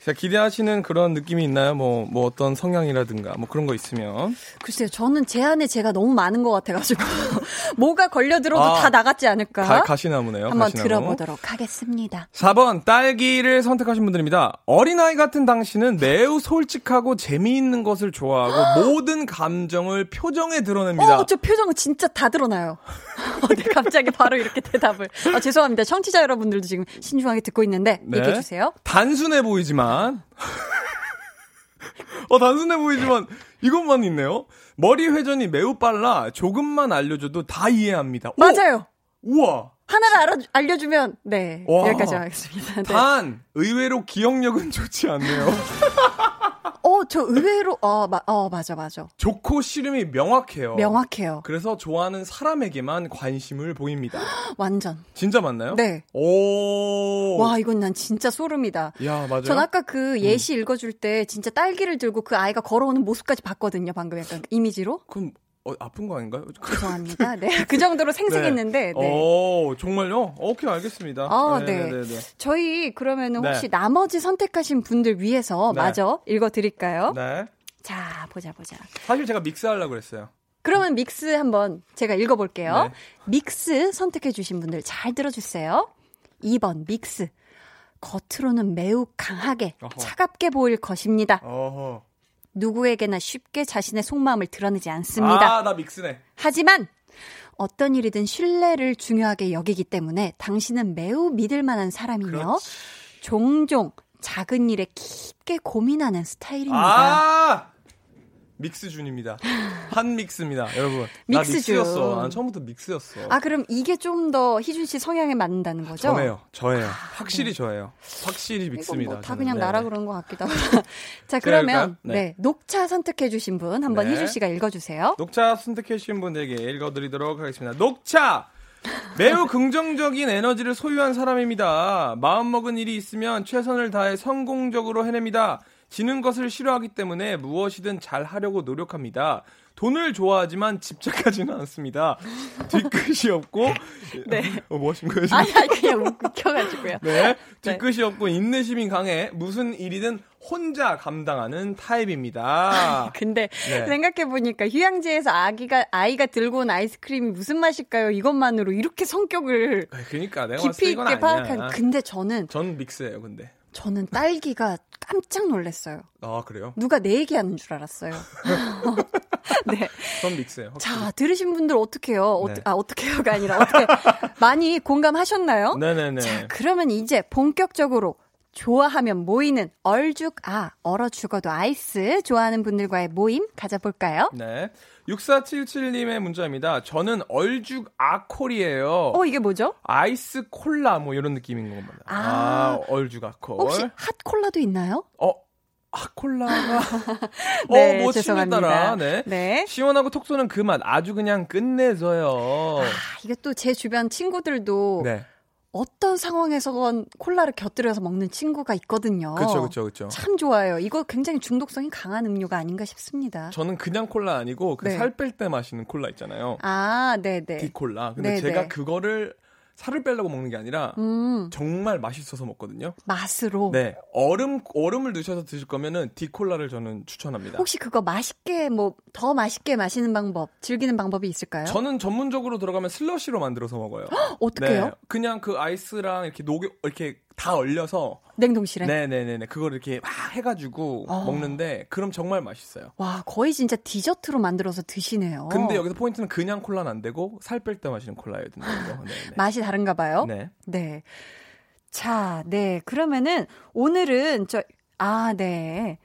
자, 기대하시는 그런 느낌이 있나요? 뭐, 뭐 어떤 성향이라든가 뭐 그런 거 있으면. 글쎄요, 저는 제 안에 제가 너무 많은 것 같아가지고 뭐가 걸려 들어도 아, 다 나갔지 않을까? 가, 가시나무네요. 한번 가시나무. 들어보도록 하겠습니다. 4번 딸기를 선택하신 분들입니다. 어린아이 같은 당신은 매우 솔직하고 재미있는 것을 좋아하고 모든 감정을 표정에 드러냅니다. 어, 저 표정은 진짜 다 드러나요. 어, 네, 갑자기 바로 이렇게 대답을. 아, 죄송합니다. 청취자 여러분들도 지금 신중하게 듣고 있는데 네. 얘기해 주세요. 단순해 보이지만 어 단순해 보이지만 이것만 있네요. 머리 회전이 매우 빨라 조금만 알려줘도 다 이해합니다. 오! 맞아요. 우와. 하나를 알아, 알려주면 네 와. 여기까지 하겠습니다. 네. 단 의외로 기억력은 좋지 않네요. 저 의외로, 어, 마, 어 맞아, 맞아. 좋고 싫음이 명확해요. 명확해요. 그래서 좋아하는 사람에게만 관심을 보입니다. 완전. 진짜 맞나요? 네. 오. 와, 이건 난 진짜 소름이다. 야, 맞아요. 전 아까 그 예시 읽어줄 때 진짜 딸기를 들고 그 아이가 걸어오는 모습까지 봤거든요. 방금 약간 이미지로. 그럼 어, 아픈 거 아닌가요? 죄송합니다. 네. 그 정도로 생생했는데, 네. 오, 정말요? 오케이, 알겠습니다. 아, 네. 저희 그러면은 혹시 네. 나머지 선택하신 분들 위해서 네. 마저 읽어 드릴까요? 네. 자, 보자, 보자. 사실 제가 믹스하려고 그랬어요. 그러면 믹스 한번 제가 읽어 볼게요. 네. 믹스 선택해 주신 분들 잘 들어 주세요. 2번 믹스. 겉으로는 매우 강하게 어허. 차갑게 보일 것입니다. 어허. 누구에게나 쉽게 자신의 속마음을 드러내지 않습니다. 아, 나 믹스네. 하지만 어떤 일이든 신뢰를 중요하게 여기기 때문에 당신은 매우 믿을 만한 사람이며 그렇지. 종종 작은 일에 깊게 고민하는 스타일입니다. 아! 믹스준입니다. 한 믹스입니다, 여러분. 믹스준. 믹스였어. 난 처음부터 믹스였어. 아, 그럼 이게 좀 더 희준 씨 성향에 맞는다는 거죠? 아, 저예요. 저예요. 확실히 저예요. 확실히 믹스입니다. 뭐다 저는. 그냥 네, 나라 네. 그런 것 같기도 하고. 자? 그러면 네. 네. 녹차 선택해 주신 분 한번 네. 희준 씨가 읽어 주세요. 녹차 선택해 주신 분들에게 읽어드리도록 하겠습니다. 녹차! 매우 긍정적인 에너지를 소유한 사람입니다. 마음먹은 일이 있으면 최선을 다해 성공적으로 해냅니다. 지는 것을 싫어하기 때문에 무엇이든 잘 하려고 노력합니다. 돈을 좋아하지만 집착하지는 않습니다. 뒤끝이 없고 네. 어, 뭐 하신 거예요? 지금? 아니, 아니 그냥 웃겨 가지고요. 네. 뒤끝이 없고 인내심이 강해 무슨 일이든 혼자 감당하는 타입입니다. 근데 네. 생각해 보니까 휴양지에서 아기가 아이가 들고 온 아이스크림이 무슨 맛일까요? 이것만으로 이렇게 성격을 그러니까 내가 깊이 있게. 파악한. 근데 저는 전 믹스예요, 근데. 저는 딸기가 깜짝 놀랐어요. 아 그래요? 누가 내 얘기하는 줄 알았어요. 네. 전 믹스예요. 확실히. 자, 들으신 분들 어떻게요? 어, 네. 아, 어떻게요가 아니라 어떻게 많이 공감하셨나요? 네네네. 자, 그러면 이제 본격적으로 좋아하면 모이는 얼죽 아 얼어 죽어도 아이스 좋아하는 분들과의 모임 가져볼까요? 네. 6477님의 문자입니다. 저는 얼죽 아콜이에요. 어 이게 뭐죠? 아이스 콜라 뭐 이런 느낌인 겁니다. 아. 아, 얼죽 아콜. 혹시 핫 콜라도 있나요? 어, 아콜라가 네, 어, 뭐 죄송합니다. 취미에 따라 네. 네. 시원하고 톡 쏘는 그 맛 아주 그냥 끝내줘요. 아, 이게 또 제 주변 친구들도 네. 어떤 상황에서건 콜라를 곁들여서 먹는 친구가 있거든요. 그렇죠, 그렇죠, 그렇죠. 참 좋아요. 이거 굉장히 중독성이 강한 음료가 아닌가 싶습니다. 저는 그냥 콜라 아니고 그 네. 살뺄 때 마시는 콜라 있잖아요. 아, 네, 네. 디콜라. 근데 네, 제가 네. 그거를 살을 빼려고 먹는 게 아니라 음, 정말 맛있어서 먹거든요. 맛으로. 네, 얼음 얼음을 넣으셔서 드실 거면은 디콜라를 저는 추천합니다. 혹시 그거 맛있게 뭐 더 맛있게 마시는 방법, 즐기는 방법이 있을까요? 저는 전문적으로 들어가면 슬러시로 만들어서 먹어요. 어떻게요? 네, 그냥 그 아이스랑 이렇게 녹여 이렇게 다 얼려서 냉동실에? 네네네네 그걸 이렇게 막 해가지고 어. 먹는데 그럼 정말 맛있어요. 와, 거의 진짜 디저트로 만들어서 드시네요. 근데 여기서 포인트는 그냥 콜라는 안 되고 살 뺄 때 마시는 거. 네, 네. 맛이 다른가 봐요. 네. 네. 자, 네. 그러면은 오늘은 저, 아, 네.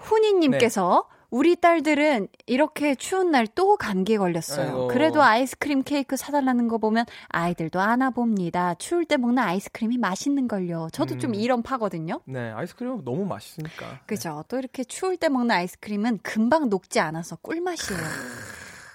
훈이님께서 네. 우리 딸들은 이렇게 추운 날 또 감기에 걸렸어요. 아이고. 그래도 아이스크림 케이크 사달라는 거 보면 아이들도 안아봅니다. 추울 때 먹는 아이스크림이 맛있는 걸요. 저도 좀 음. 이런 파거든요. 네, 아이스크림 너무 맛있으니까. 그죠. 또 이렇게 추울 때 먹는 아이스크림은 금방 녹지 않아서 꿀맛이에요.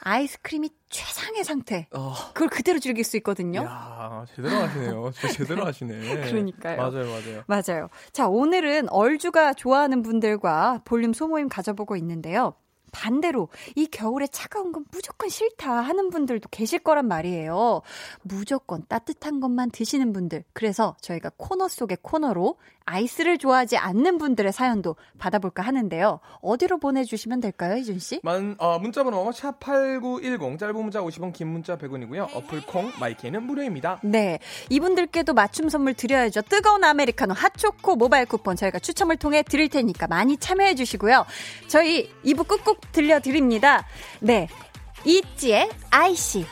아이스크림이 최상의 상태. 어, 그걸 그대로 즐길 수 있거든요. 야 제대로 하시네요. 제대로 하시네. 그러니까요. 맞아요, 맞아요. 맞아요. 자, 오늘은 얼주가 좋아하는 분들과 볼륨 소모임 가져보고 있는데요. 반대로 이 겨울에 차가운 건 무조건 싫다 하는 분들도 계실 거란 말이에요. 무조건 따뜻한 것만 드시는 분들. 그래서 저희가 코너 속의 코너로 아이스를 좋아하지 않는 분들의 사연도 받아볼까 하는데요. 어디로 보내주시면 될까요, 이준 씨? 만, 어, 문자번호 샵8910 짧은 문자 50원 긴 문자 100원이고요. 어플 콩 마이케는 무료입니다. 네. 이분들께도 맞춤 선물 드려야죠. 뜨거운 아메리카노 핫초코 모바일 쿠폰 저희가 추첨을 통해 드릴 테니까 많이 참여해 주시고요. 저희 2부 끝곡 들려드립니다. 네. 이지의 아이씨.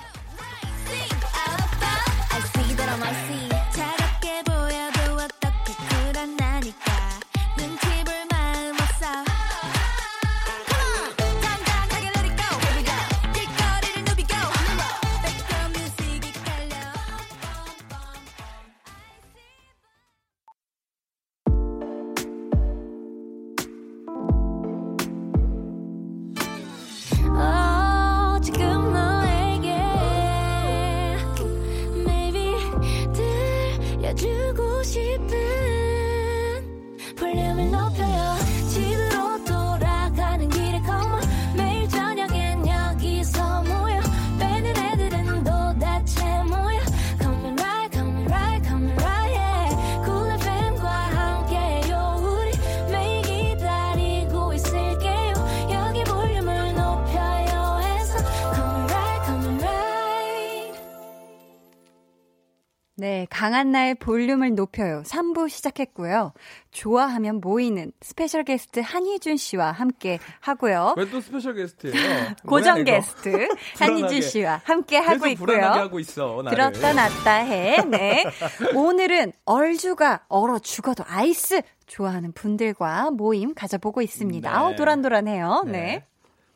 네, 강한나의 볼륨을 높여요. 3부 시작했고요. 좋아하면 모이는 스페셜 게스트 한희준 씨와 함께 하고요. 왜 또 스페셜 게스트예요? 고정 뭐야? 게스트 한희준. 씨와 함께 하고 있고요. 하고 있어. 들었다 놨다 해. 네. 오늘은 얼죽아 얼어 죽어도 아이스 좋아하는 분들과 모임 가져보고 있습니다. 네. 아우, 도란도란해요. 네.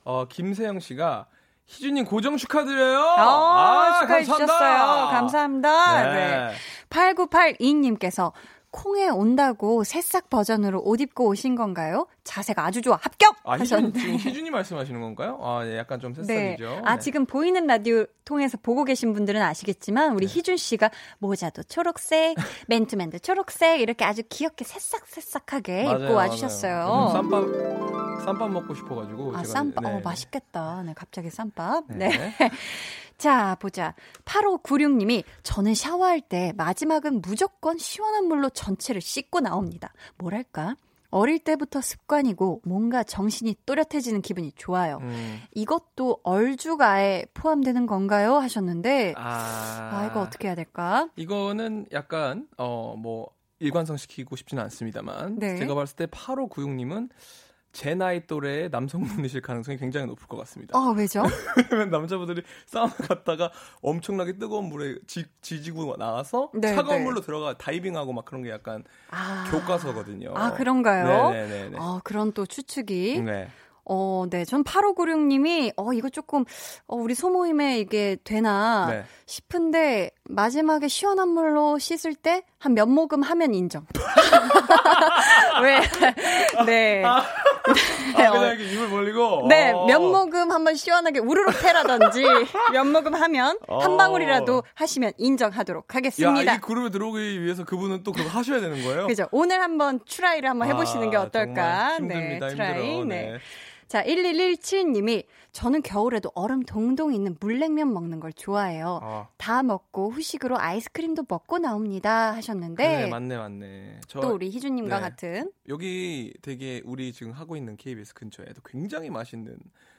어, 김세영 씨가 희준님 고정 축하드려요. 어, 축하해 감사합니다. 주셨어요. 감사합니다. 네. 네. 8982님께서 콩에 온다고 새싹 버전으로 옷 입고 오신 건가요? 자세가 아주 좋아. 합격! 아, 하셨는데. 지금 희준이 말씀하시는 건가요? 아, 예, 약간 좀 네. 새싹이죠. 아, 네. 지금 보이는 라디오 통해서 보고 계신 분들은 아시겠지만, 우리 희준 씨가 모자도 초록색, 맨투맨도 초록색, 이렇게 아주 귀엽게 새싹새싹하게 맞아요, 입고 와주셨어요. 쌈밥, 쌈밥 먹고 싶어가지고. 아, 쌈밥. 네. 어, 맛있겠다. 네, 갑자기 쌈밥. 네. 네. 자, 보자. 8596님이 저는 샤워할 때 마지막은 무조건 시원한 물로 전체를 씻고 나옵니다. 뭐랄까? 어릴 때부터 습관이고 뭔가 정신이 또렷해지는 기분이 좋아요. 음. 이것도 얼주가에 포함되는 건가요? 하셨는데, 아. 아, 이거 어떻게 해야 될까? 이거는 약간, 어, 뭐, 일관성 시키고 싶지는 않습니다만. 네. 제가 봤을 때 8596님은 제 나이 또래의 남성분이실 가능성이 굉장히 높을 것 같습니다. 아, 왜죠? 왜냐면 남자분들이 사우나 갔다가 엄청나게 뜨거운 물에 지, 지지고 나와서 네, 차가운 네. 물로 들어가 다이빙하고 막 그런 게 약간 아. 교과서거든요. 아, 그런가요? 네네네. 아, 그런 또 추측이. 네. 어, 네. 전 8596님이, 어, 이거 조금, 어, 우리 소모임에 이게 되나 네. 싶은데, 마지막에 시원한 물로 씻을 때, 한 몇 모금 하면 인정. 왜? 네. 아, 네, 그냥 어, 이렇게 입을 벌리고. 네, 어. 몇 모금 한번 시원하게 우르르 패라든지, 몇 모금 하면, 한 어. 방울이라도 하시면 인정하도록 야, 하겠습니다. 이 그룹에 들어오기 위해서 그분은 또 그거 하셔야 되는 거예요? 그죠. 오늘 한번 try를 한번 해보시는 게 아, 어떨까. 정말 힘듭니다, 네, try. 힘들어. 네. 네. 자, 1117님이 저는 겨울에도 얼음 동동 있는 물냉면 먹는 걸 좋아해요. 아, 다 먹고 후식으로 아이스크림도 먹고 나옵니다 하셨는데 그래, 맞네, 맞네. 저 또 우리 희준 님과 네. 같은 여기 되게 우리 지금 하고 있는 KBS 근처에도 굉장히 맛있는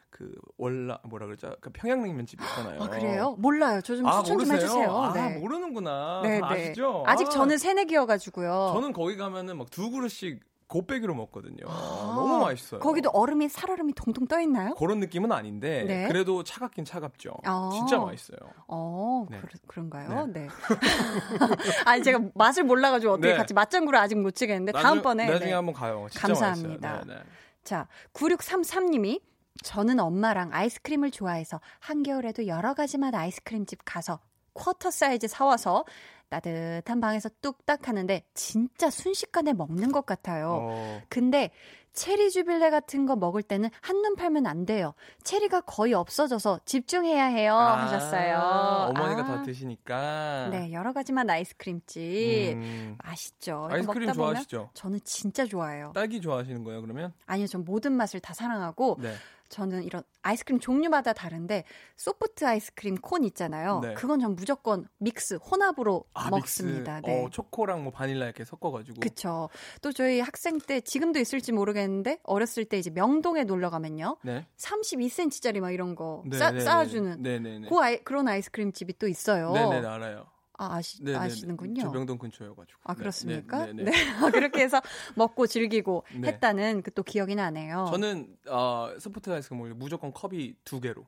그 월라 뭐라 그러죠? 그 평양냉면 집 있잖아요. 아 그래요? 몰라요. 저좀 아, 추천 좀 모르세요? 해주세요. 아, 네. 모르는구나. 네, 다 네. 아시죠? 아직 아, 저는 새내기여가지고요. 저는 거기 가면은 막 두 그릇씩 곱빼기로 먹거든요. 아, 너무 맛있어요. 거기도 얼음이 살얼음이 동동 떠 있나요? 그런 느낌은 아닌데 네. 그래도 차갑긴 차갑죠. 아. 진짜 맛있어요. 어, 네. 그 런가요 네. 아니 제가 맛을 몰라가지고 어떻게 네. 같이 맛장구를 아직 못 치겠는데 나중- 다음번에 나중에 네. 한번 가요. 감사합니다. 네, 네. 자, 9633님이 저는 엄마랑 아이스크림을 좋아해서 한겨울에도 여러 가지 맛 아이스크림집 가서 쿼터 사이즈 사와서 따뜻한 방에서 뚝딱 하는데 진짜 순식간에 먹는 것 같아요. 어, 근데 체리 주빌레 같은 거 먹을 때는 한눈 팔면 안 돼요. 체리가 거의 없어져서 집중해야 해요. 아, 하셨어요. 어머니가 아, 다 드시니까. 네, 여러 가지 맛 아이스크림집. 음, 맛있죠. 아이스크림 좋아하시죠? 저는 진짜 좋아해요. 딸기 좋아하시는 거예요, 그러면? 아니요, 전 모든 맛을 다 사랑하고 네. 저는 이런 아이스크림 종류마다 다른데 소프트 아이스크림 콘 있잖아요. 네. 그건 전 무조건 믹스 혼합으로 아, 먹습니다. 믹스. 네. 어, 초코랑 뭐 바닐라 이렇게 섞어가지고. 그쵸. 또 저희 학생 때 지금도 있을지 모르겠는데 어렸을 때 이제 명동에 놀러 가면요. 네. 32cm짜리 막 이런 거 네, 싸, 네, 네. 쌓아주는 네네네. 그 아이, 그런 아이스크림 집이 또 있어요. 네네 알아요. 아, 아시, 네네네. 아시는군요. 저 명동 근처여가지고. 아, 네, 그렇습니까? 네, 네, 네. 네. 그렇게 해서 먹고 즐기고 네. 했다는 그 또 기억이 나네요. 저는 어, 소프트 아이스크림 먹을 때 무조건 컵이 두 개로.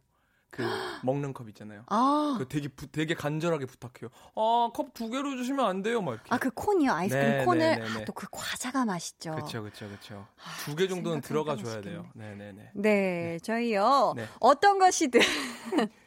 그 먹는 컵 있잖아요. 아, 그 되게 부- 되게 간절하게 부탁해요. 아, 컵 두 개로 주시면 안 돼요, 막 이렇게. 아, 그 콘이요. 아이스크림 네, 콘을. 네, 네, 아, 네. 또그 과자가 맛있죠. 그렇죠, 그렇죠, 그렇죠. 아, 두개 정도는 들어가 줘야. 돼요. 네, 네, 네. 네, 저희요. 네. 어떤 것이든.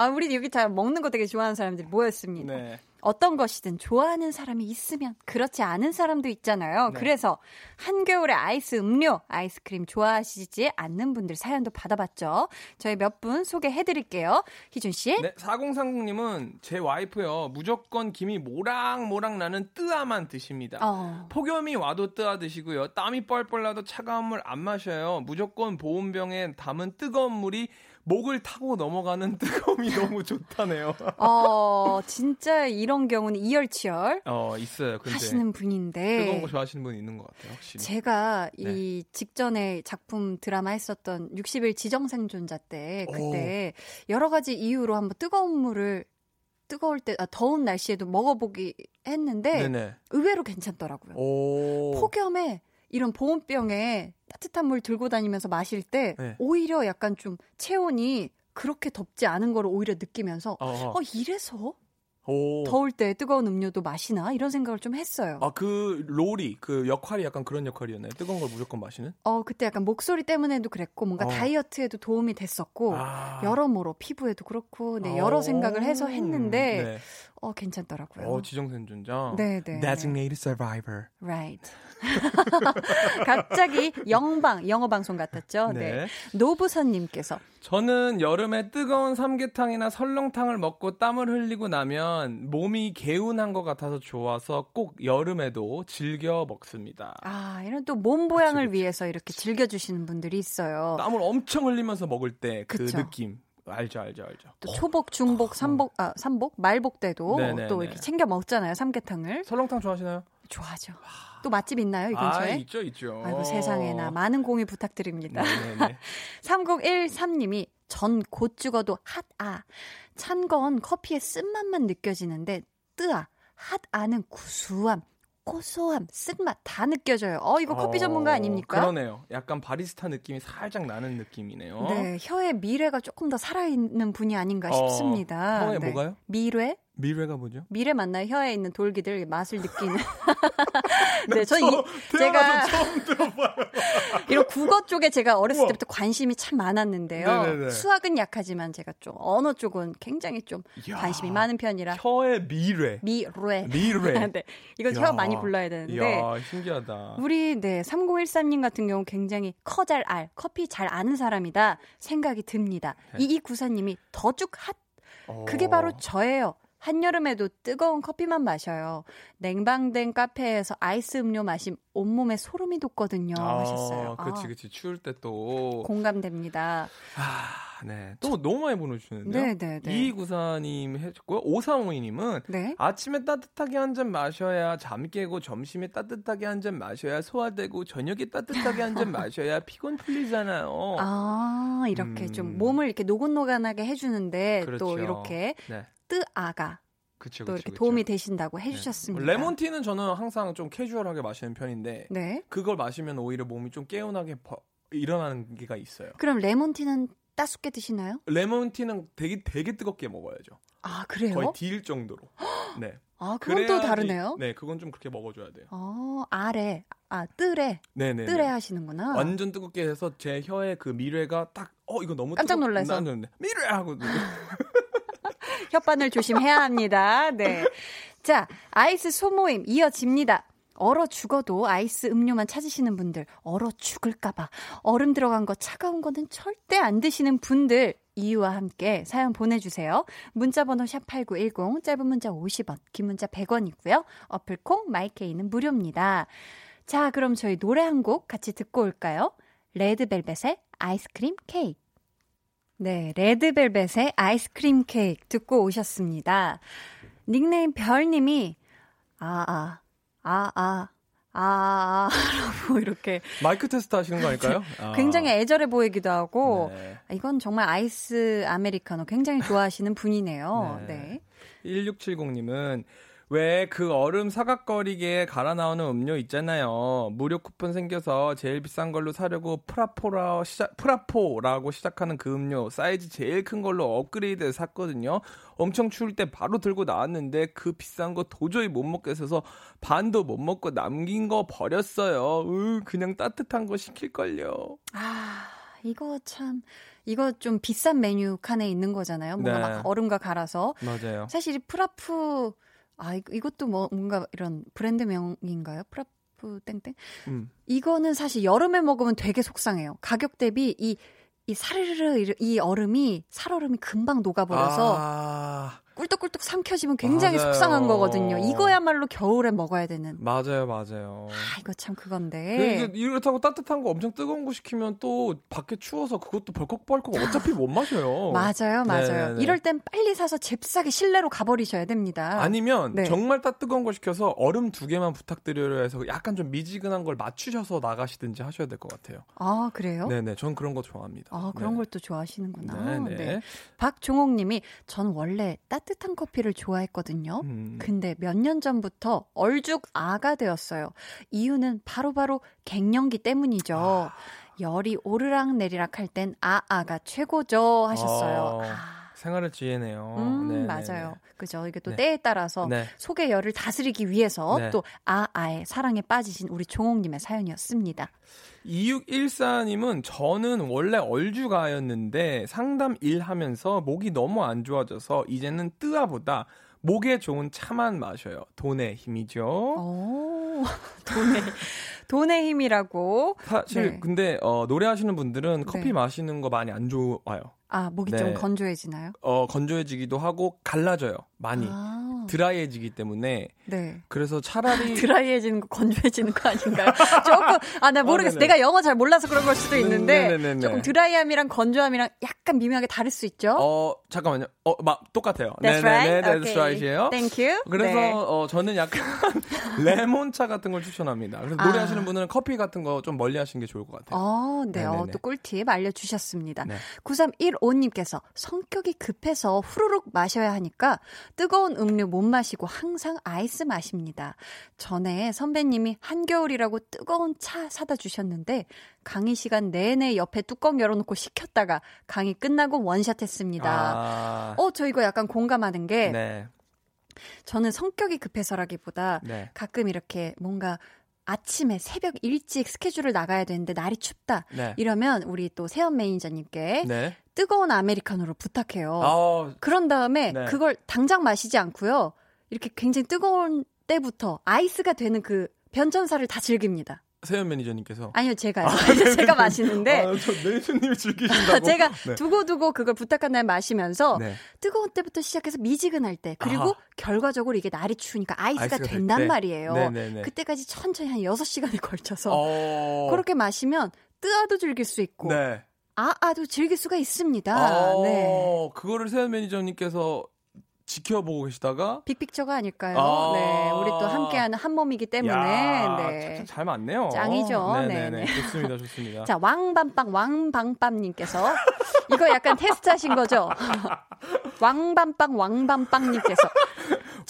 아, 우리 여기 다 먹는 거 되게 좋아하는 사람들이 모였습니다. 네. 어떤 것이든 좋아하는 사람이 있으면 그렇지 않은 사람도 있잖아요. 네. 그래서 한겨울에 아이스 음료, 아이스크림 좋아하시지 않는 분들 사연도 받아봤죠. 저희 몇 분 소개해드릴게요. 희준 씨. 네, 4030님은 제 와이프요. 무조건 김이 모락모락 나는 뜨아만 드십니다. 어. 폭염이 와도 뜨아 드시고요. 땀이 뻘뻘 나도 차가운 물 안 마셔요. 무조건 보온병에 담은 뜨거운 물이 목을 타고 넘어가는 뜨거움이 너무 좋다네요. 어, 진짜 이런 경우는 이열치열 어, 있어요. 하시는 분인데. 뜨거운 거 좋아하시는 분 있는 것 같아요. 확실히. 제가 네. 이 직전에 작품 드라마 했었던 60일 지정생존자 때 그때 여러 가지 이유로 한번 뜨거운 물을 뜨거울 때 아, 더운 날씨에도 먹어보기 했는데 네네. 의외로 괜찮더라고요. 오. 폭염에 이런 보온병에 따뜻한 물 들고 다니면서 마실 때 네. 오히려 약간 좀 체온이 그렇게 덥지 않은 걸 오히려 느끼면서 어, 어. 어 이래서 오. 더울 때 뜨거운 음료도 마시나 이런 생각을 좀 했어요. 아, 그 롤이 그 역할이 약간 그런 역할이었나요? 뜨거운 걸 무조건 마시는? 어 그때 약간 목소리 때문에도 그랬고 뭔가 어. 다이어트에도 도움이 됐었고 아. 여러모로 피부에도 그렇고 네, 어. 여러 생각을 해서 했는데 네. 어 괜찮더라고요. 어, 지정생존자. 네, 네. Designated survivor. Right. 갑자기 영방 영어 방송 같았죠. 네. 네. 노부선님께서 저는 여름에 뜨거운 삼계탕이나 설렁탕을 먹고 땀을 흘리고 나면 몸이 개운한 것 같아서 좋아서 꼭 여름에도 즐겨 먹습니다. 아 이런 또 몸 보양을 그치, 그치. 위해서 이렇게 즐겨 주시는 분들이 있어요. 땀을 엄청 흘리면서 먹을 때 그. 느낌. 알죠, 알죠, 알죠. 또 초복, 중복, 삼복, 아 삼복, 말복 때도 네네네. 또 이렇게 챙겨 먹잖아요 삼계탕을 설렁탕 좋아하시나요? 좋아하죠. 또 맛집 있나요 이 아, 근처에? 있죠, 있죠. 아이고 세상에나 많은 공유 부탁드립니다. 네네네. 3013님이 전 곧 죽어도 핫아. 찬 건 커피의 쓴맛만 느껴지는데 뜨아. 핫아는 구수함, 고소함, 쓴맛 다 느껴져요. 어, 이거 커피 전문가 어, 아닙니까? 그러네요. 약간 바리스타 느낌이 살짝 나는 느낌이네요. 네, 혀의 미래가 조금 더 살아있는 분이 아닌가 어, 싶습니다. 혀에 네. 뭐가요? 미래? 미래가 뭐죠? 미래 맞나요? 혀에 있는 돌기들 맛을 느끼는. 네, 저 이, 제가 처음 들어봐요. 이런 국어 쪽에 제가 어렸을 우와. 때부터 관심이 참 많았는데요. 네네네. 수학은 약하지만 제가 좀 언어 쪽은 굉장히 좀 이야. 관심이 많은 편이라 혀의 미래. 미래. 미래. 네. 이거 야. 혀 많이 불러야 되는데. 이야, 신기하다. 우리 네 3013님 같은 경우 굉장히 커 잘 알, 커피 잘 아는 사람이다 생각이 듭니다. 네. 이이 구사님이 더쭉 핫 어. 그게 바로 저예요. 한여름에도 뜨거운 커피만 마셔요. 냉방된 카페에서 아이스 음료 마심 온몸에 소름이 돋거든요. 하셨어요. 아, 그치, 아, 그치. 추울 때 또. 공감됩니다. 아, 네. 또 너무 많이 보내주시는데요. 네, 네, 네. 이구사님 해줬고요. 오삼오이님은 네. 아침에 따뜻하게 한 잔 마셔야 잠 깨고 점심에 따뜻하게 한 잔 마셔야 소화되고 저녁에 따뜻하게 한 잔 마셔야 피곤 풀리잖아요. 아, 이렇게 음. 좀 몸을 이렇게 노곤노곤하게 해주는데 또 그렇죠. 이렇게 네. 뜨아가 그쵸, 또 그쵸, 이렇게 그쵸. 도움이 되신다고 네. 해주셨습니다. 레몬티는 저는 항상 좀 캐주얼하게 마시는 편인데 네. 그걸 마시면 오히려 몸이 좀 개운하게 버- 일어나는 게가 있어요. 그럼 레몬티는 따숩게 드시나요? 레몬티는 되게 되게 뜨겁게 먹어야죠. 아, 그래요? 거의 딜 정도로. 네. 아, 그건 또 다르네요. 네, 그건 좀 그렇게 먹어줘야 돼요. 어, 아레, 아, 뜨레, 네네. 뜨레 하시는구나. 완전 뜨겁게 해서 제 혀에 그 미뢰가 딱, 어, 이거 너무 깜짝 놀라서. 난 네, 미뢰! 하고. 혓바늘 조심해야 합니다. 네. 자, 아이스 소모임 이어집니다. 얼어 죽어도 아이스 음료만 찾으시는 분들, 얼어 죽을까봐 얼음 들어간 거 차가운 거는 절대 안 드시는 분들, 이유와 함께 사연 보내주세요. 문자번호 샵8910, 짧은 문자 50원, 긴 문자 100원이고요. 어플 콩, 마이케이는 무료입니다. 자, 그럼 저희 노래 한 곡 같이 듣고 올까요? 레드벨벳의 아이스크림 케이크. 네, 레드벨벳의 아이스크림 케이크 듣고 오셨습니다. 닉네임 별님이 아, 아, 아, 아, 아, 아, 라고 이렇게 마이크 테스트 하시는 거 아닐까요? 아. 굉장히 애절해 보이기도 하고 네. 이건 정말 아이스 아메리카노 굉장히 좋아하시는 분이네요. 네. 네. 1670님은 왜 그 얼음 사각거리게 갈아 나오는 음료 있잖아요. 무료 쿠폰 생겨서 제일 비싼 걸로 사려고 프라포라 시작, 프라포라고 시작하는 그 음료 사이즈 제일 큰 걸로 업그레이드 샀거든요. 엄청 추울 때 바로 들고 나왔는데 그 비싼 거 도저히 못 먹겠어서 반도 못 먹고 남긴 거 버렸어요. 으, 그냥 따뜻한 거 시킬 걸요. 아, 이거 참 이거 좀 비싼 메뉴 칸에 있는 거잖아요. 뭔가 네. 막 얼음과 갈아서 맞아요. 사실 이 프라프 아, 이것도 뭐 뭔가 이런 브랜드명인가요? 프라프 땡땡? 음. 이거는 사실 여름에 먹으면 되게 속상해요. 가격 대비 이, 이 사르르, 이- 이 얼음이, 살얼음이 금방 녹아버려서 아, 꿀떡꿀떡 삼켜지면 굉장히 맞아요. 속상한 거거든요. 이거야말로 겨울에 먹어야 되는. 맞아요, 맞아요. 아, 이거 참그 그건데. 이게 이렇다고 따뜻한 거 엄청 뜨거운 거 시키면 또 밖에 추워서 그것도 벌컥벌컥 어차피 못 마셔요. 맞아요, 맞아요. 네네네. 이럴 땐 빨리 사서 잽싸게 실내로 가버리셔야 됩니다. 아니면 네. 정말 따 뜨거운 거 시켜서 얼음 두 개만 부탁드려요 해서 약간 좀 미지근한 걸 맞추셔서 나가시든지 하셔야 될 것 같아요. 아, 그래요? 네네, 전 그런 거 좋아합니다. 아, 그런 네. 걸또 좋아하시는구나. 네네. 네. 박종옥 님이 전 원래 따뜻 한 커피를 좋아했거든요. 음. 근데 몇 년 전부터 얼죽 아가 되었어요. 이유는 바로바로 갱년기 때문이죠. 열이 오르락 내리락 할 땐 아아가 최고죠 하셨어요. 어, 아, 생활의 지혜네요. 음, 네네네. 맞아요. 그죠. 이게 또 네. 때에 따라서 네. 속의 열을 다스리기 위해서 네. 또 아아의 사랑에 빠지신 우리 종옥님의 사연이었습니다. 2614님은 저는 원래 얼주가였는데 상담 일 하면서 목이 너무 안 좋아져서 이제는 뜨아보다 목에 좋은 차만 마셔요. 돈의 힘이죠. 오, 돈의, 돈의 힘이라고. 사실 네. 근데 어, 노래하시는 분들은 커피 네. 마시는 거 많이 안 좋아요. 아, 목이 네. 좀 건조해지나요? 어, 건조해지기도 하고 갈라져요. 많이. 아, 드라이해지기 때문에 네. 그래서 차라리 드라이해지는 거 건조해지는 거 아닌가요? 조금 아 나 모르겠어. 네네. 내가 영어 잘 몰라서 그런 걸 수도 있는데 네네네네. 조금 드라이함이랑 건조함이랑 약간 미묘하게 다를 수 있죠. 어 잠깐만요. 어막 똑같아요. That's 네네네, right. that's Okay. right이에요. Thank you. 그래서 네. 어, 저는 약간 레몬차 같은 걸 추천합니다. 그래서 아. 노래하시는 분들은 커피 같은 거 좀 멀리 하시는 게 좋을 것 같아요. 어, 네. 어. 또 꿀팁 알려주셨습니다. 네. 9315님께서 성격이 급해서 후루룩 마셔야 하니까 뜨거운 음료 못 마시고 항상 아이스 마십니다. 전에 선배님이 한겨울이라고 뜨거운 차 사다 주셨는데 강의 시간 내내 옆에 뚜껑 열어놓고 식혔다가 강의 끝나고 원샷 했습니다. 아, 어, 저 이거 약간 공감하는 게 네. 저는 성격이 급해서라기보다 네. 가끔 이렇게 뭔가 아침에 새벽 일찍 스케줄을 나가야 되는데 날이 춥다. 네. 이러면 우리 또 세연 매니저님께 네. 뜨거운 아메리카노를 부탁해요. 아, 그런 다음에 네. 그걸 당장 마시지 않고요. 이렇게 굉장히 뜨거운 때부터 아이스가 되는 그 변천사를 다 즐깁니다. 세연 매니저님께서 아니요, 제가요. 제가 마시는데 아, 저 매니저님이 즐기신다고. 제가 네. 두고두고 그걸 부탁한 날 마시면서 네. 뜨거운 때부터 시작해서 미지근할 때 그리고 아하. 결과적으로 이게 날이 추우니까 아이스가, 아이스가 될 된단 때. 말이에요. 네네네. 그때까지 천천히 한 6시간에 걸쳐서 어. 그렇게 마시면 뜨아도 즐길 수 있고 네. 아아도 즐길 수가 있습니다. 어, 네. 그거를 세연 매니저님께서 지켜보고 계시다가 빅픽처가 아닐까요? 아. 네. 우리 또 함께하는 한 몸이기 때문에. 야, 네. 참 잘 맞네요. 짱이죠. 네네네. 네네. 좋습니다, 좋습니다. 자, 왕밤빵, 왕방빵님께서 이거 약간 테스트 하신 거죠? 왕밤빵, 왕밤빵님께서 전-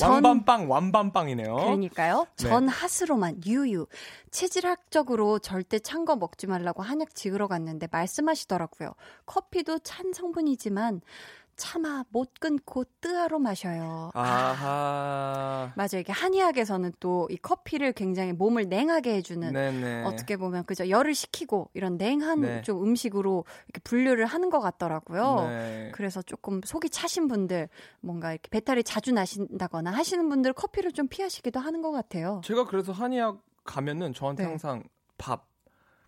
완밤빵, 완밤빵이네요. 그러니까요. 네. 전 핫으로만 유유. 체질학적으로 절대 찬 거 먹지 말라고 한약 지으러 갔는데 말씀하시더라고요. 커피도 찬 성분이지만 차마 못 끊고 뜨아로 마셔요. 아하. 맞아요. 이게 한의학에서는 또 이 커피를 굉장히 몸을 냉하게 해주는 네네. 어떻게 보면 그죠 열을 식히고 이런 냉한 네. 좀 음식으로 이렇게 분류를 하는 것 같더라고요. 네. 그래서 조금 속이 차신 분들 뭔가 이렇게 배탈이 자주 나신다거나 하시는 분들 커피를 좀 피하시기도 하는 것 같아요. 제가 그래서 한의학 가면은 저한테 네. 항상 밥,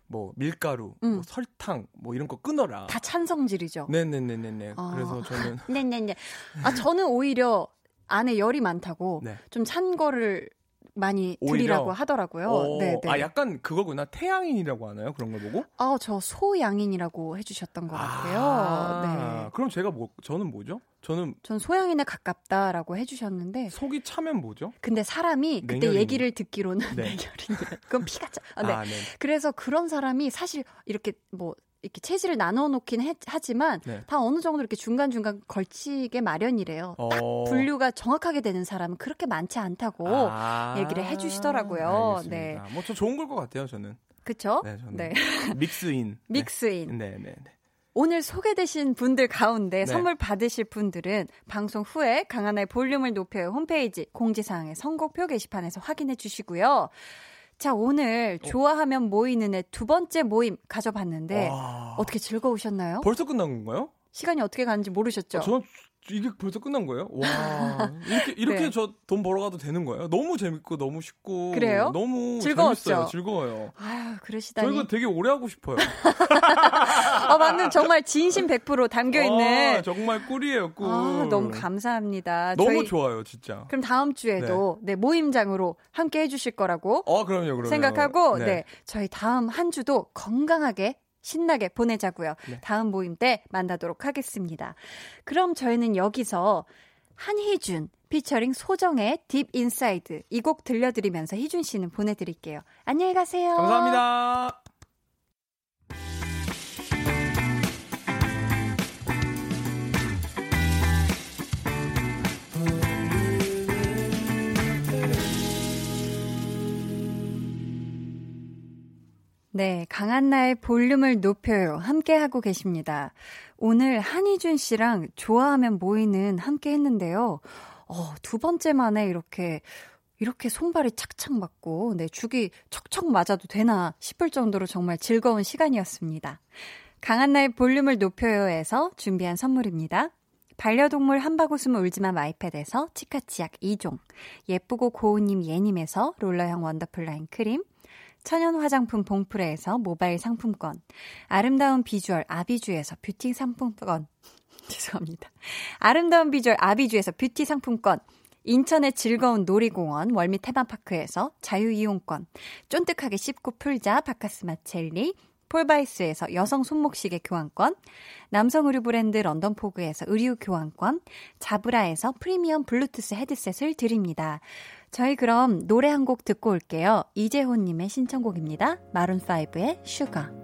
뭐 밀가루, 음. 뭐 설탕, 뭐 이런 거 끊어라. 다 찬성질이죠. 네네네네네. 아. 그래서 저는 네네네. 아 저는 오히려 안에 열이 많다고 네. 좀찬 거를 많이? 드리라고 하더라고요. 어, 네 네. 아 약간 그거구나 태양인이라고 하나요? 그런 걸 보고? 아, 저 소양인이라고 해주셨던 것 같아요. 아, 네. 그럼 제가 뭐 저는 뭐죠? 저는 전 소양인에 가깝다라고 해주셨는데, 속이 차면 뭐죠? 근데 사람이 그때 냉혈인이요. 얘기를 듣기로는 네. 냉혈인이래. 그건 피가 차. 아, 네. 아, 네. 그래서 그런 사람이 사실 이렇게 뭐 이렇게 체질을 나눠 놓긴 해- 하지만 네. 다 어느 정도 이렇게 중간 중간 걸치게 마련이래요. 딱 어. 분류가 정확하게 되는 사람은 그렇게 많지 않다고 아, 얘기를 해 주시더라고요. 알겠습니다. 뭐저 좋은 걸 것 같아요, 저는. 그쵸? 네, 저는 네. 믹스인. 믹스인. 네, 네, 네. 오늘 소개되신 분들 가운데 네. 선물 받으실 분들은 방송 후에 강하나의 볼륨을 높여요 홈페이지 공지사항의 선곡표 게시판에서 확인해 주시고요. 자, 오늘 좋아하면 모이는 애 두 번째 모임 가져봤는데 와. 어떻게 즐거우셨나요? 벌써 끝난 건가요? 시간이 어떻게 가는지 모르셨죠? 아, 저는 이게 벌써 끝난 거예요? 와 이렇게 이렇게 네. 저돈 벌어가도 되는 거예요? 너무 재밌고 너무 쉽고 그래요? 너무 즐거웠죠? 재밌어요. 즐거워요. 아유, 저 그러시다니. 이거 되게 오래 하고 싶어요. 어, 방금 정말 진심 100% 담겨 있는. 아, 정말 꿀이에요 꿀. 아, 너무 감사합니다. 너무 저희 좋아요 진짜. 그럼 다음 주에도 네. 모임장으로 함께 해주실 거라고 어 그럼요 그럼요. 생각하고 네. 저희 다음 한 주도 건강하게 신나게 보내자고요. 네. 다음 모임 때 만나도록 하겠습니다. 그럼 저희는 여기서 한희준 피처링 소정의 Deep Inside 이 곡 들려드리면서 희준 씨는 보내드릴게요. 안녕히 가세요. 감사합니다. 네, 강한나의 볼륨을 높여요. 함께 하고 계십니다. 오늘 한희준 씨랑 좋아하면 모이는 함께 했는데요. 어, 두 번째 만에 이렇게 이렇게 손발이 착착 맞고 네, 죽이 척척 맞아도 되나 싶을 정도로 정말 즐거운 시간이었습니다. 강한나의 볼륨을 높여요에서 준비한 선물입니다. 반려동물 한바구음 울지마 마이패드에서 치카치약 2종, 예쁘고 고운님 예님에서 롤러형 원더풀 라인 크림, 천연 화장품 봉프레에서 모바일 상품권, 아름다운 비주얼 아비주에서 뷰티 상품권, 죄송합니다. 아름다운 비주얼 아비주에서 뷰티 상품권, 인천의 즐거운 놀이공원 월미 테마파크에서 자유이용권, 쫀득하게 씹고 풀자 박카스맛 젤리, 폴바이스에서 여성 손목시계 교환권, 남성 의류 브랜드 런던포그에서 의류 교환권, 자브라에서 프리미엄 블루투스 헤드셋을 드립니다. 저희 그럼 노래 한 곡 듣고 올게요. 이재호님의 신청곡입니다. 마룬5의 슈가.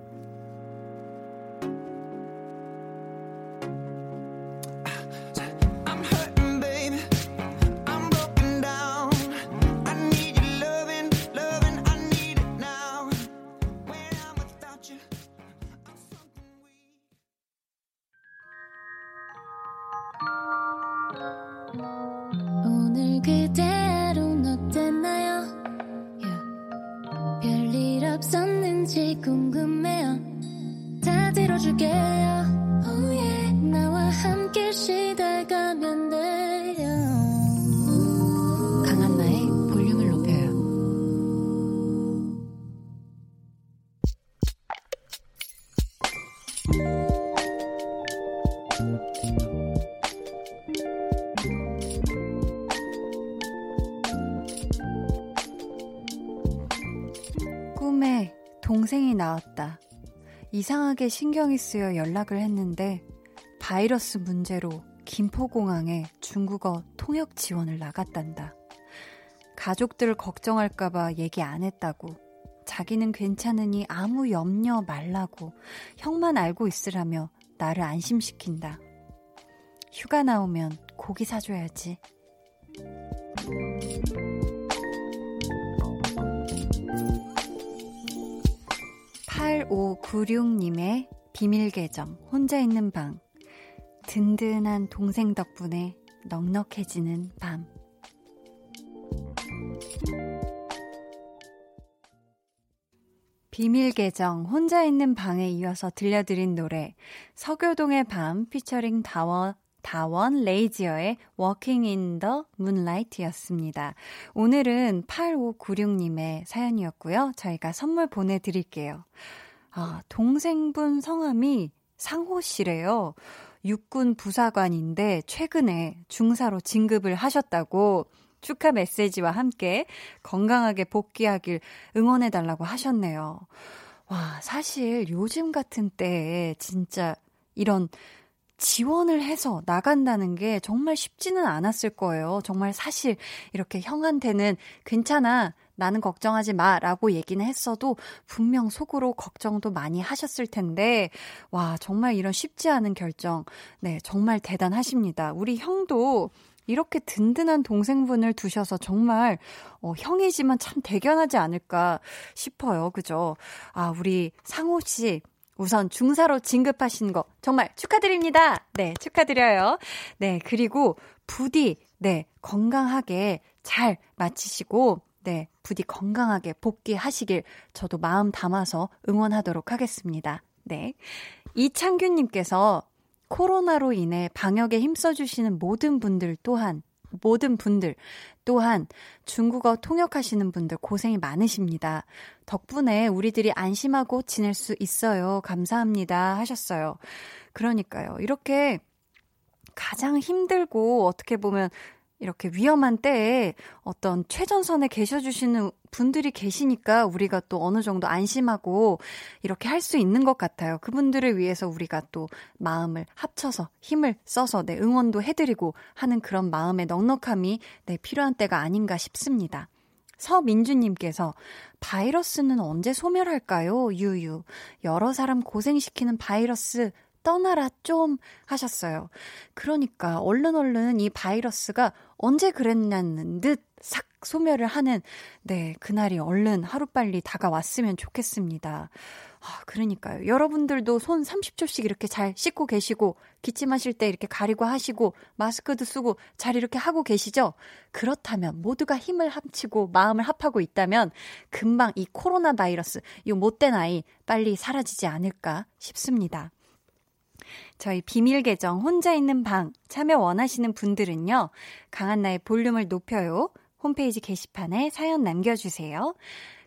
이상하게 신경이 쓰여 연락을 했는데 바이러스 문제로 김포공항에 중국어 통역 지원을 나갔단다. 가족들 걱정할까봐 얘기 안 했다고. 자기는 괜찮으니 아무 염려 말라고. 형만 알고 있으라며 나를 안심시킨다. 휴가 나오면 고기 사줘야지. 8596님의 비밀 계정, 혼자 있는 방. 든든한 동생 덕분에 넉넉해지는 밤. 비밀 계정, 혼자 있는 방에 이어서 들려드린 노래, 서교동의 밤, 피처링 다원, 다원 레이지어의 Walking in the Moonlight 였습니다. 오늘은 8596님의 사연이었고요. 저희가 선물 보내드릴게요. 아, 동생분 성함이 상호 씨래요. 육군 부사관인데 최근에 중사로 진급을 하셨다고 축하 메시지와 함께 건강하게 복귀하길 응원해달라고 하셨네요. 와, 사실 요즘 같은 때에 진짜 이런 지원을 해서 나간다는 게 정말 쉽지는 않았을 거예요. 정말 사실 이렇게 형한테는 괜찮아. 나는 걱정하지 마. 라고 얘기는 했어도 분명 속으로 걱정도 많이 하셨을 텐데, 와, 정말 이런 쉽지 않은 결정. 네, 정말 대단하십니다. 우리 형도 이렇게 든든한 동생분을 두셔서 정말, 어, 형이지만 참 대견하지 않을까 싶어요. 그죠? 아, 우리 상호 씨. 우선 중사로 진급하신 거 정말 축하드립니다. 네, 축하드려요. 네, 그리고 부디 네, 건강하게 잘 마치시고 네, 부디 건강하게 복귀하시길 저도 마음 담아서 응원하도록 하겠습니다. 네. 이창균 님께서 코로나로 인해 방역에 힘써주시는 모든 분들 또한 모든 분들 또한 중국어 통역하시는 분들 고생이 많으십니다. 덕분에 우리들이 안심하고 지낼 수 있어요. 감사합니다. 하셨어요. 그러니까요. 이렇게 가장 힘들고 어떻게 보면 이렇게 위험한 때에 어떤 최전선에 계셔주시는 분들이 계시니까 우리가 또 어느 정도 안심하고 이렇게 할 수 있는 것 같아요. 그분들을 위해서 우리가 또 마음을 합쳐서 힘을 써서 네, 응원도 해드리고 하는 그런 마음의 넉넉함이 네, 필요한 때가 아닌가 싶습니다. 서민주님께서 바이러스는 언제 소멸할까요? 유유. 여러 사람 고생시키는 바이러스 떠나라 좀 하셨어요. 그러니까 얼른 얼른 이 바이러스가 언제 그랬냐는 듯 싹 소멸을 하는 네, 그날이 얼른 하루빨리 다가왔으면 좋겠습니다. 아, 그러니까요. 여러분들도 손 30초씩 이렇게 잘 씻고 계시고, 기침하실 때 이렇게 가리고 하시고, 마스크도 쓰고, 잘 이렇게 하고 계시죠? 그렇다면, 모두가 힘을 합치고, 마음을 합하고 있다면, 금방 이 코로나 바이러스, 이 못된 아이, 빨리 사라지지 않을까 싶습니다. 저희 비밀 계정 혼자 있는 방 참여 원하시는 분들은요. 강한나의 볼륨을 높여요. 홈페이지 게시판에 사연 남겨주세요.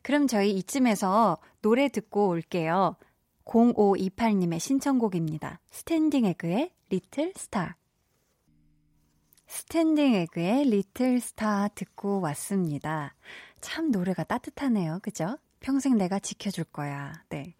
그럼 저희 이쯤에서 노래 듣고 올게요. 0528님의 신청곡입니다. 스탠딩 에그의 Little Star. 스탠딩 에그의 Little Star 듣고 왔습니다. 참 노래가 따뜻하네요. 그죠? 평생 내가 지켜줄 거야. 네.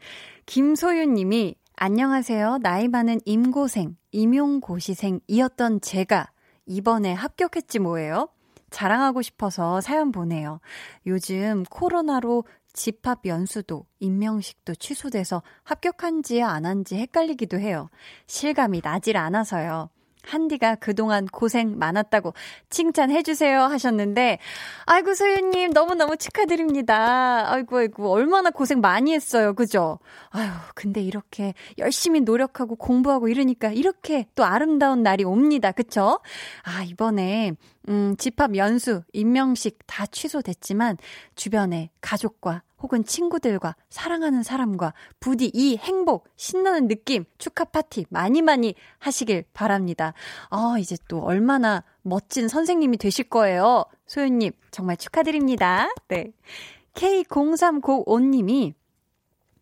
김소윤 님이 안녕하세요. 나이 많은 임고생, 임용고시생이었던 제가 이번에 합격했지 뭐예요? 자랑하고 싶어서 사연 보내요. 요즘 코로나로 집합 연수도 임명식도 취소돼서 합격한지 안 한지 헷갈리기도 해요. 실감이 나질 않아서요. 한디가 그동안 고생 많았다고 칭찬해주세요 하셨는데, 아이고, 소윤님, 너무너무 축하드립니다. 아이고, 아이고, 얼마나 고생 많이 했어요. 그죠? 아유, 근데 이렇게 열심히 노력하고 공부하고 이러니까 이렇게 또 아름다운 날이 옵니다. 그쵸? 아, 이번에, 음, 집합 연수, 임명식 다 취소됐지만, 주변에 가족과 혹은 친구들과 사랑하는 사람과 부디 이 행복, 신나는 느낌, 축하 파티 많이 많이 하시길 바랍니다. 아, 이제 또 얼마나 멋진 선생님이 되실 거예요. 소연님, 정말 축하드립니다. 네. K0305님이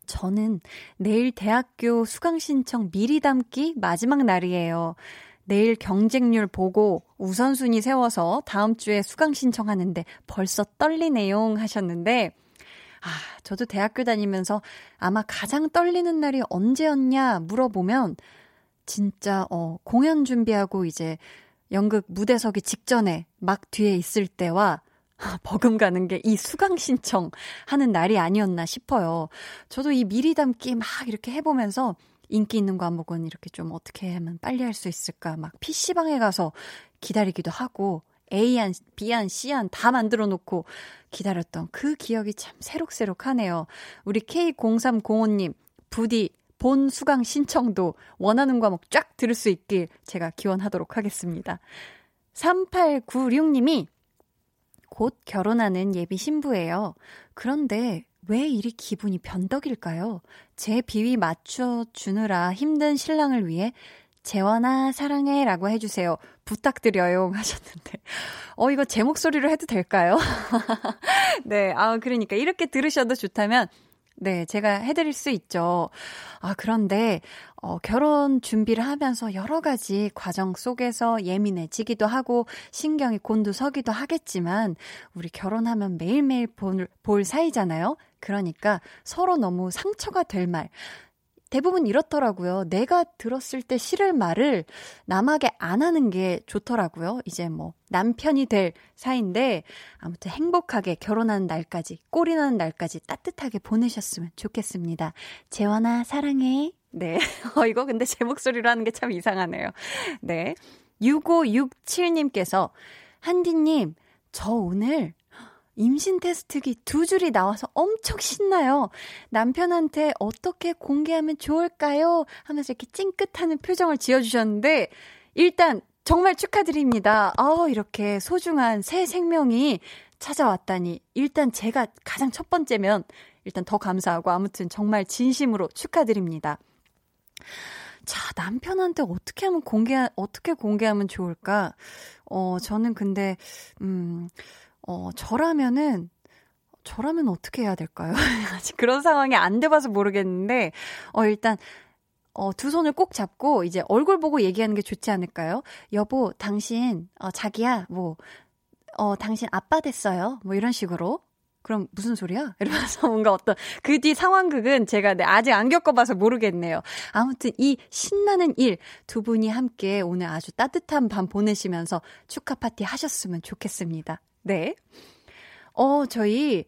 저는 내일 대학교 수강 신청 미리 담기 마지막 날이에요. 내일 경쟁률 보고 우선순위 세워서 다음 주에 수강 신청하는데 벌써 떨리네요 하셨는데 아, 저도 대학교 다니면서 아마 가장 떨리는 날이 언제였냐 물어보면 진짜 어 공연 준비하고 이제 연극 무대 서기 직전에 막 뒤에 있을 때와 버금가는 게 이 수강 신청 하는 날이 아니었나 싶어요. 저도 이 미리 담기 막 이렇게 해보면서 인기 있는 과목은 이렇게 좀 어떻게 하면 빨리 할 수 있을까 막 PC방에 가서 기다리기도 하고 A안, B안, C안 다 만들어 놓고 기다렸던 그 기억이 참 새록새록하네요. 우리 K0305님, 부디 본 수강 신청도 원하는 과목 쫙 들을 수 있길 제가 기원하도록 하겠습니다. 3896님이 곧 결혼하는 예비 신부예요. 그런데 왜 이리 기분이 변덕일까요? 제 비위 맞춰주느라 힘든 신랑을 위해 재원아 사랑해 라고 해주세요. 부탁드려요 하셨는데 어 이거 제 목소리로 해도 될까요? 네, 아 그러니까 이렇게 들으셔도 좋다면 네, 제가 해드릴 수 있죠. 아, 그런데, 어, 결혼 준비를 하면서 여러 가지 과정 속에서 예민해지기도 하고, 신경이 곤두서기도 하겠지만, 우리 결혼하면 매일매일 볼, 볼 사이잖아요? 그러니까 서로 너무 상처가 될 말, 대부분 이렇더라고요. 내가 들었을 때 싫을 말을 남에게 안 하는 게 좋더라고요. 이제 뭐 남편이 될 사이인데 아무튼 행복하게 결혼하는 날까지 꼴이 나는 날까지 따뜻하게 보내셨으면 좋겠습니다. 재원아 사랑해. 네. 어 이거 근데 제 목소리로 하는 게 참 이상하네요. 네. 6567님께서 한디 님 저 오늘 임신 테스트기 두 줄이 나와서 엄청 신나요. 남편한테 어떻게 공개하면 좋을까요? 하면서 이렇게 찡긋하는 표정을 지어주셨는데, 일단 정말 축하드립니다. 아 이렇게 소중한 새 생명이 찾아왔다니. 일단 제가 가장 첫 번째면 일단 더 감사하고 아무튼 정말 진심으로 축하드립니다. 자, 남편한테 어떻게 하면 공개, 어떻게 공개하면 좋을까? 어, 저는 근데, 음, 어, 저라면은, 저라면 어떻게 해야 될까요? 아직 그런 상황이 안 돼봐서 모르겠는데, 어, 일단, 어, 두 손을 꼭 잡고 이제 얼굴 보고 얘기하는 게 좋지 않을까요? 여보, 당신, 어, 자기야, 뭐, 어, 당신 아빠 됐어요. 뭐 이런 식으로. 그럼 무슨 소리야? 이러면서 뭔가 어떤 그 뒤 상황극은 제가 네, 아직 안 겪어봐서 모르겠네요. 아무튼 이 신나는 일 두 분이 함께 오늘 아주 따뜻한 밤 보내시면서 축하 파티 하셨으면 좋겠습니다. 네. 어, 저희,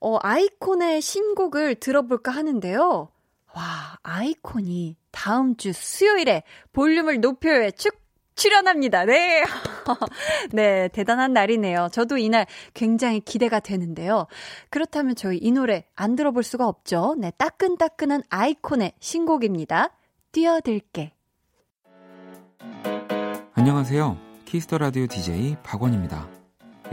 어, 아이콘의 신곡을 들어볼까 하는데요. 와, 아이콘이 다음 주 수요일에 볼륨을 높여요 축 출연합니다. 네. 네, 대단한 날이네요. 저도 이날 굉장히 기대가 되는데요. 그렇다면 저희 이 노래 안 들어볼 수가 없죠. 네, 따끈따끈한 아이콘의 신곡입니다. 뛰어들게. 안녕하세요. 키스 더 라디오 DJ 박원입니다.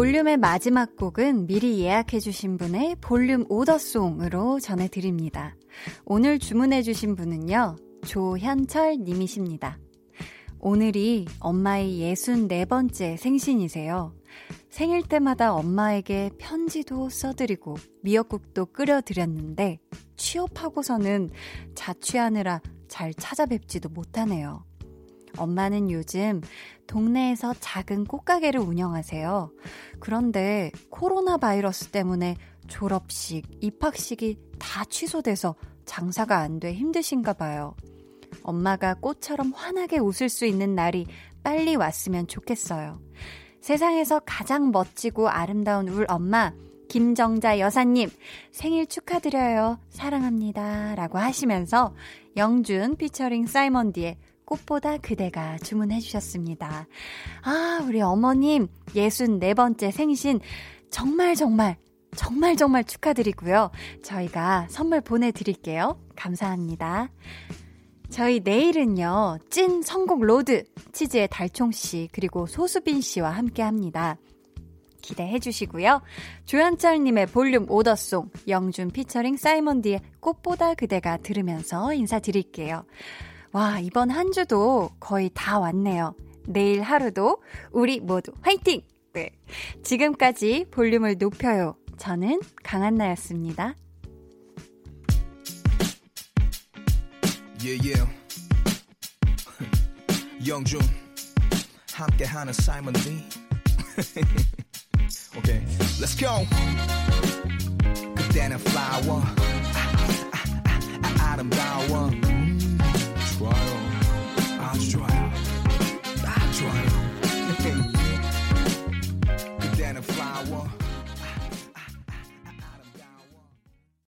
볼륨의 마지막 곡은 미리 예약해주신 분의 볼륨 오더송으로 전해드립니다. 오늘 주문해주신 분은요, 조현철 님이십니다. 오늘이 엄마의 64번째 생신이세요. 생일 때마다 엄마에게 편지도 써드리고 미역국도 끓여드렸는데 취업하고서는 자취하느라 잘 찾아뵙지도 못하네요. 엄마는 요즘 동네에서 작은 꽃가게를 운영하세요. 그런데 코로나 바이러스 때문에 졸업식, 입학식이 다 취소돼서 장사가 안 돼 힘드신가 봐요. 엄마가 꽃처럼 환하게 웃을 수 있는 날이 빨리 왔으면 좋겠어요. 세상에서 가장 멋지고 아름다운 울 엄마, 김정자 여사님, 생일 축하드려요. 사랑합니다. 라고 하시면서 영준 피처링 사이먼디의 꽃보다 그대가 주문해 주셨습니다. 아, 우리 어머님 64번째 생신 정말 정말 정말 정말 축하드리고요. 저희가 선물 보내드릴게요. 감사합니다. 저희 내일은요, 찐 선곡 로드, 치즈의 달총씨, 그리고 소수빈 씨와 함께 합니다. 기대해 주시고요. 조현철님의 볼륨 오더송, 영준 피처링 사이먼디의 꽃보다 그대가 들으면서 인사드릴게요. 와, 이번 한 주도 거의 다 왔네요. 내일 하루도 우리 모두 화이팅! 네. 지금까지 볼륨을 높여요. 저는 강한나였습니다. Yeah, yeah. 영준 함께하는 사이먼 D. okay, let's go. 그때는 flower 아, 아, 아, 아, 아름다워 trial.